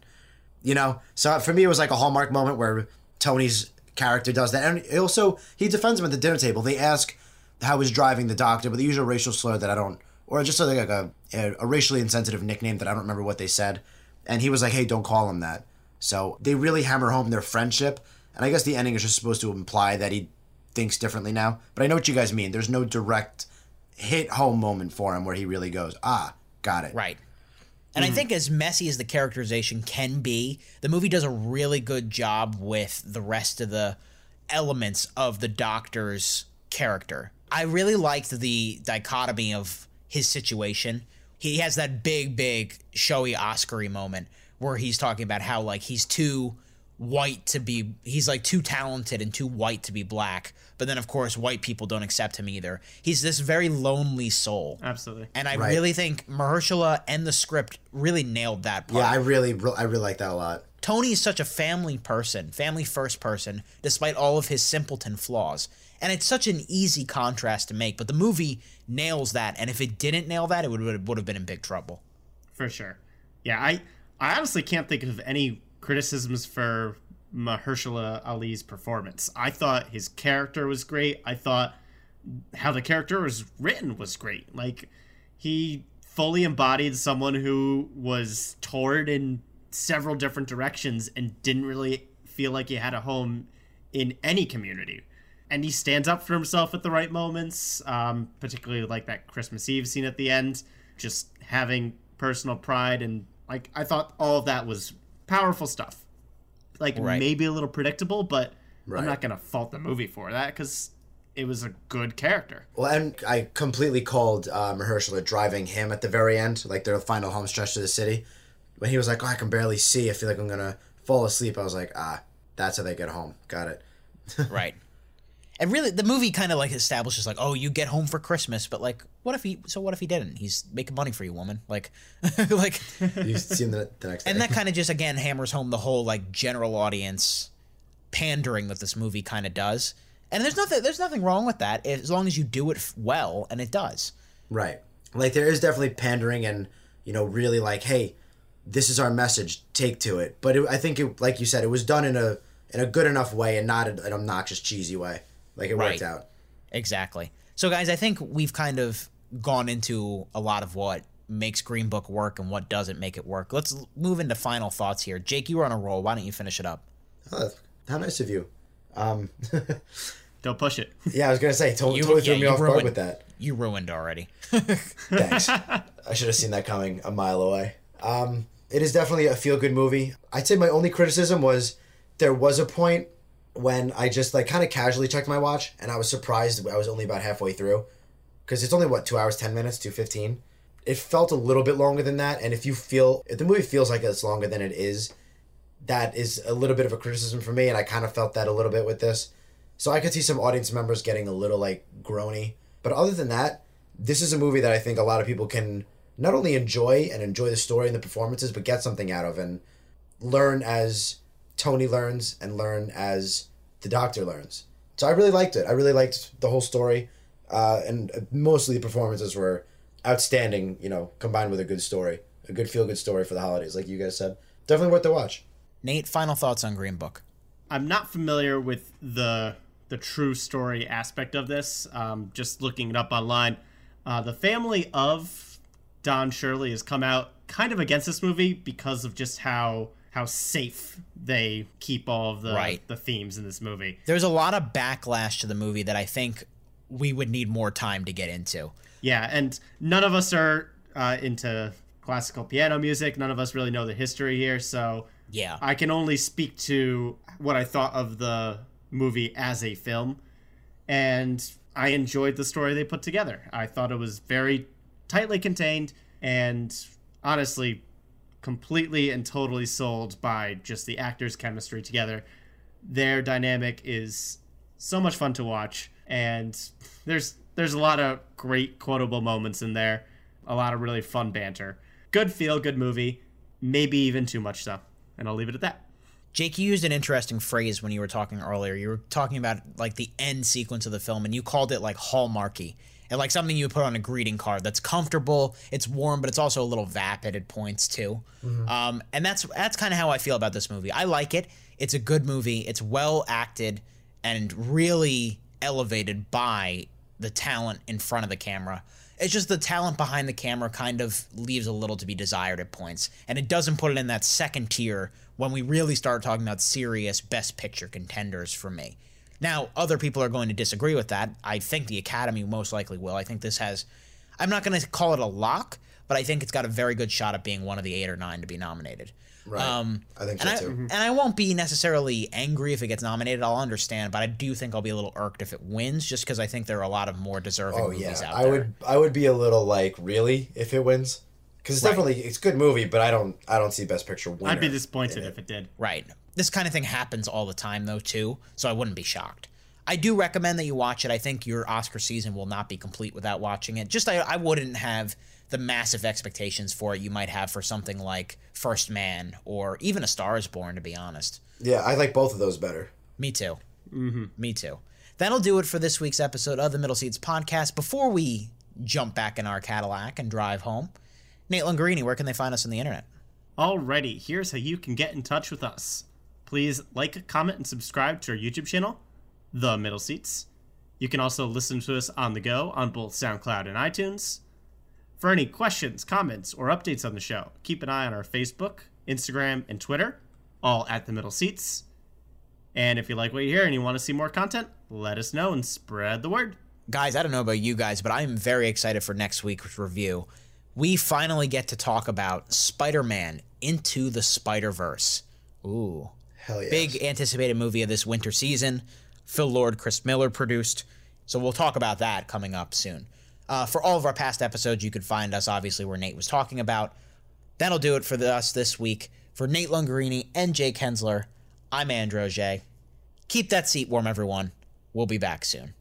you know. So for me, it was like a hallmark moment where Tony's character does that, and also he defends him at the dinner table. They ask how he's driving the doctor, but they use a racial slur that I don't, or just like a, a racially insensitive nickname that I don't remember what they said, and he was like, "Hey, don't call him that." So they really hammer home their friendship, and I guess the ending is just supposed to imply that he thinks differently now. But I know what you guys mean. There's no direct hit home moment for him where he really goes, "Ah, got it." Right. And I mm-hmm. think as messy as the characterization can be, the movie does a really good job with the rest of the elements of the doctor's character. I really liked the dichotomy of his situation. He has that big, big, showy Oscar moment where he's talking about how like he's too white to be he's like too talented and too white to be black. But then of course white people don't accept him either. He's this very lonely soul. Absolutely. And I Right. really think Mahershala and the script really nailed that part. Yeah, I really, I really like that a lot. Tony is such a family person, family first person, despite all of his simpleton flaws. And it's such an easy contrast to make, but the movie nails that. And if it didn't nail that, it would would have been in big trouble. For sure. Yeah, I I honestly can't think of any criticisms for Mahershala Ali's performance. I thought his character was great. I thought how the character was written was great. Like he fully embodied someone who was torn in several different directions and didn't really feel like he had a home in any community. And he stands up for himself at the right moments, um, particularly like that Christmas Eve scene at the end, just having personal pride. And like, I thought all of that was powerful stuff. Like, Right. maybe a little predictable, but Right. I'm not going to fault the movie for that because it was a good character. Well, and I completely called uh, Mahershala driving him at the very end, like their final home stretch to the city. When he was like, "Oh, I can barely see. I feel like I'm gonna fall asleep." I was like, "Ah, that's how they get home. Got it." right. And really, the movie kind of like establishes like, oh, you get home for Christmas, but like, what if he? So what if he didn't? He's making money for you, woman. Like, like you see him the, the next day. and that kind of just again hammers home the whole like general audience pandering that this movie kind of does. And there's nothing there's nothing wrong with that as long as you do it well, and it does. Right. Like there is definitely pandering and you know really like, hey, this is our message. Take to it. But it, I think it, like you said, it was done in a in a good enough way and not an obnoxious cheesy way. Like it worked out. Exactly. So, guys, I think we've kind of gone into a lot of what makes Green Book work and what doesn't make it work. Let's move into final thoughts here. Jake, you were on a roll. Why don't you finish it up? Oh, how nice of you. Um, Don't push it. yeah, I was gonna say, to- You- totally threw me you off guard with that. You ruined already. Thanks. I should have seen that coming a mile away. Um, it is definitely a feel good movie. I'd say my only criticism was there was a point when I just like kind of casually checked my watch and I was surprised I was only about halfway through because it's only what two hours ten minutes, two fifteen. It felt a little bit longer than that, and if you feel if the movie feels like it's longer than it is, that is a little bit of a criticism for me, and I kind of felt that a little bit with this. So I could see some audience members getting a little like groany. But other than that, this is a movie that I think a lot of people can not only enjoy and enjoy the story and the performances, but get something out of and learn as Tony learns and learn as the Doctor learns. So I really liked it. I really liked the whole story, uh, and mostly the performances were outstanding. You know, combined with a good story, a good feel good story for the holidays, like you guys said. Definitely worth the watch. Nate, final thoughts on Green Book. I'm not familiar with the the true story aspect of this. Um, just looking it up online, uh, the family of Don Shirley has come out kind of against this movie because of just how how safe they keep all of the Right. the themes in this movie. There's a lot of backlash to the movie that I think we would need more time to get into. Yeah, and none of us are uh, into classical piano music. None of us really know the history here, so Yeah. I can only speak to what I thought of the movie as a film, and I enjoyed the story they put together. I thought it was very tightly contained and honestly completely and totally sold by just the actors' chemistry together. Their dynamic is so much fun to watch, and there's there's a lot of great quotable moments in there, a lot of really fun banter. Good feel, good movie, maybe even too much stuff, and I'll leave it at that. Jake, you used an interesting phrase when you were talking earlier. You were talking about like the end sequence of the film, and you called it like hallmarky and like something you would put on a greeting card that's comfortable, it's warm, but it's also a little vapid at points too. Um, and that's that's kind of how I feel about this movie. I like it. It's a good movie. It's well acted and really elevated by the talent in front of the camera. It's just the talent behind the camera kind of leaves a little to be desired at points, and it doesn't put it in that second tier when we really start talking about serious best picture contenders for me. Now, other people are going to disagree with that. I think the Academy most likely will. I think this has, I'm not going to call it a lock, but I think it's got a very good shot at being one of the eight or nine to be nominated. Right. Um, I think and so too. And I won't be necessarily angry if it gets nominated. I'll understand, but I do think I'll be a little irked if it wins, just because I think there are a lot of more deserving Oh movies yeah, out I there. would I would be a little like really if it wins because it's Right. definitely it's a good movie, but I don't I don't see best picture winner. I'd be disappointed if it did. Right. This kind of thing happens all the time, though, too, so I wouldn't be shocked. I do recommend that you watch it. I think your Oscar season will not be complete without watching it. Just I, I wouldn't have the massive expectations for it you might have for something like First Man or even A Star Is Born. To be honest. Yeah, I like both of those better. Me too. Mm-hmm. Me too. That'll do it for this week's episode of the Middle Seats podcast. Before we jump back in our Cadillac and drive home, Nate Lungarini, where can they find us on the internet? Alrighty, here's how you can get in touch with us. Please like, comment, and subscribe to our YouTube channel, The Middle Seats. You can also listen to us on the go on both SoundCloud and iTunes. For any questions, comments, or updates on the show, keep an eye on our Facebook, Instagram, and Twitter, all at The Middle Seats. And if you like what you hear and you want to see more content, let us know and spread the word. Guys, I don't know about you guys, but I am very excited for next week's review. We finally get to talk about Spider Man Into the Spider Verse. Ooh. Hell yeah. Big anticipated movie of this winter season. Phil Lord, Chris Miller produced. So we'll talk about that coming up soon. Uh, for all of our past episodes, you could find us obviously where Nate was talking about. That'll do it for the, us this week. For Nate Lungarini and Jake Hensler, I'm Andrew J. Keep that seat warm, everyone. We'll be back soon.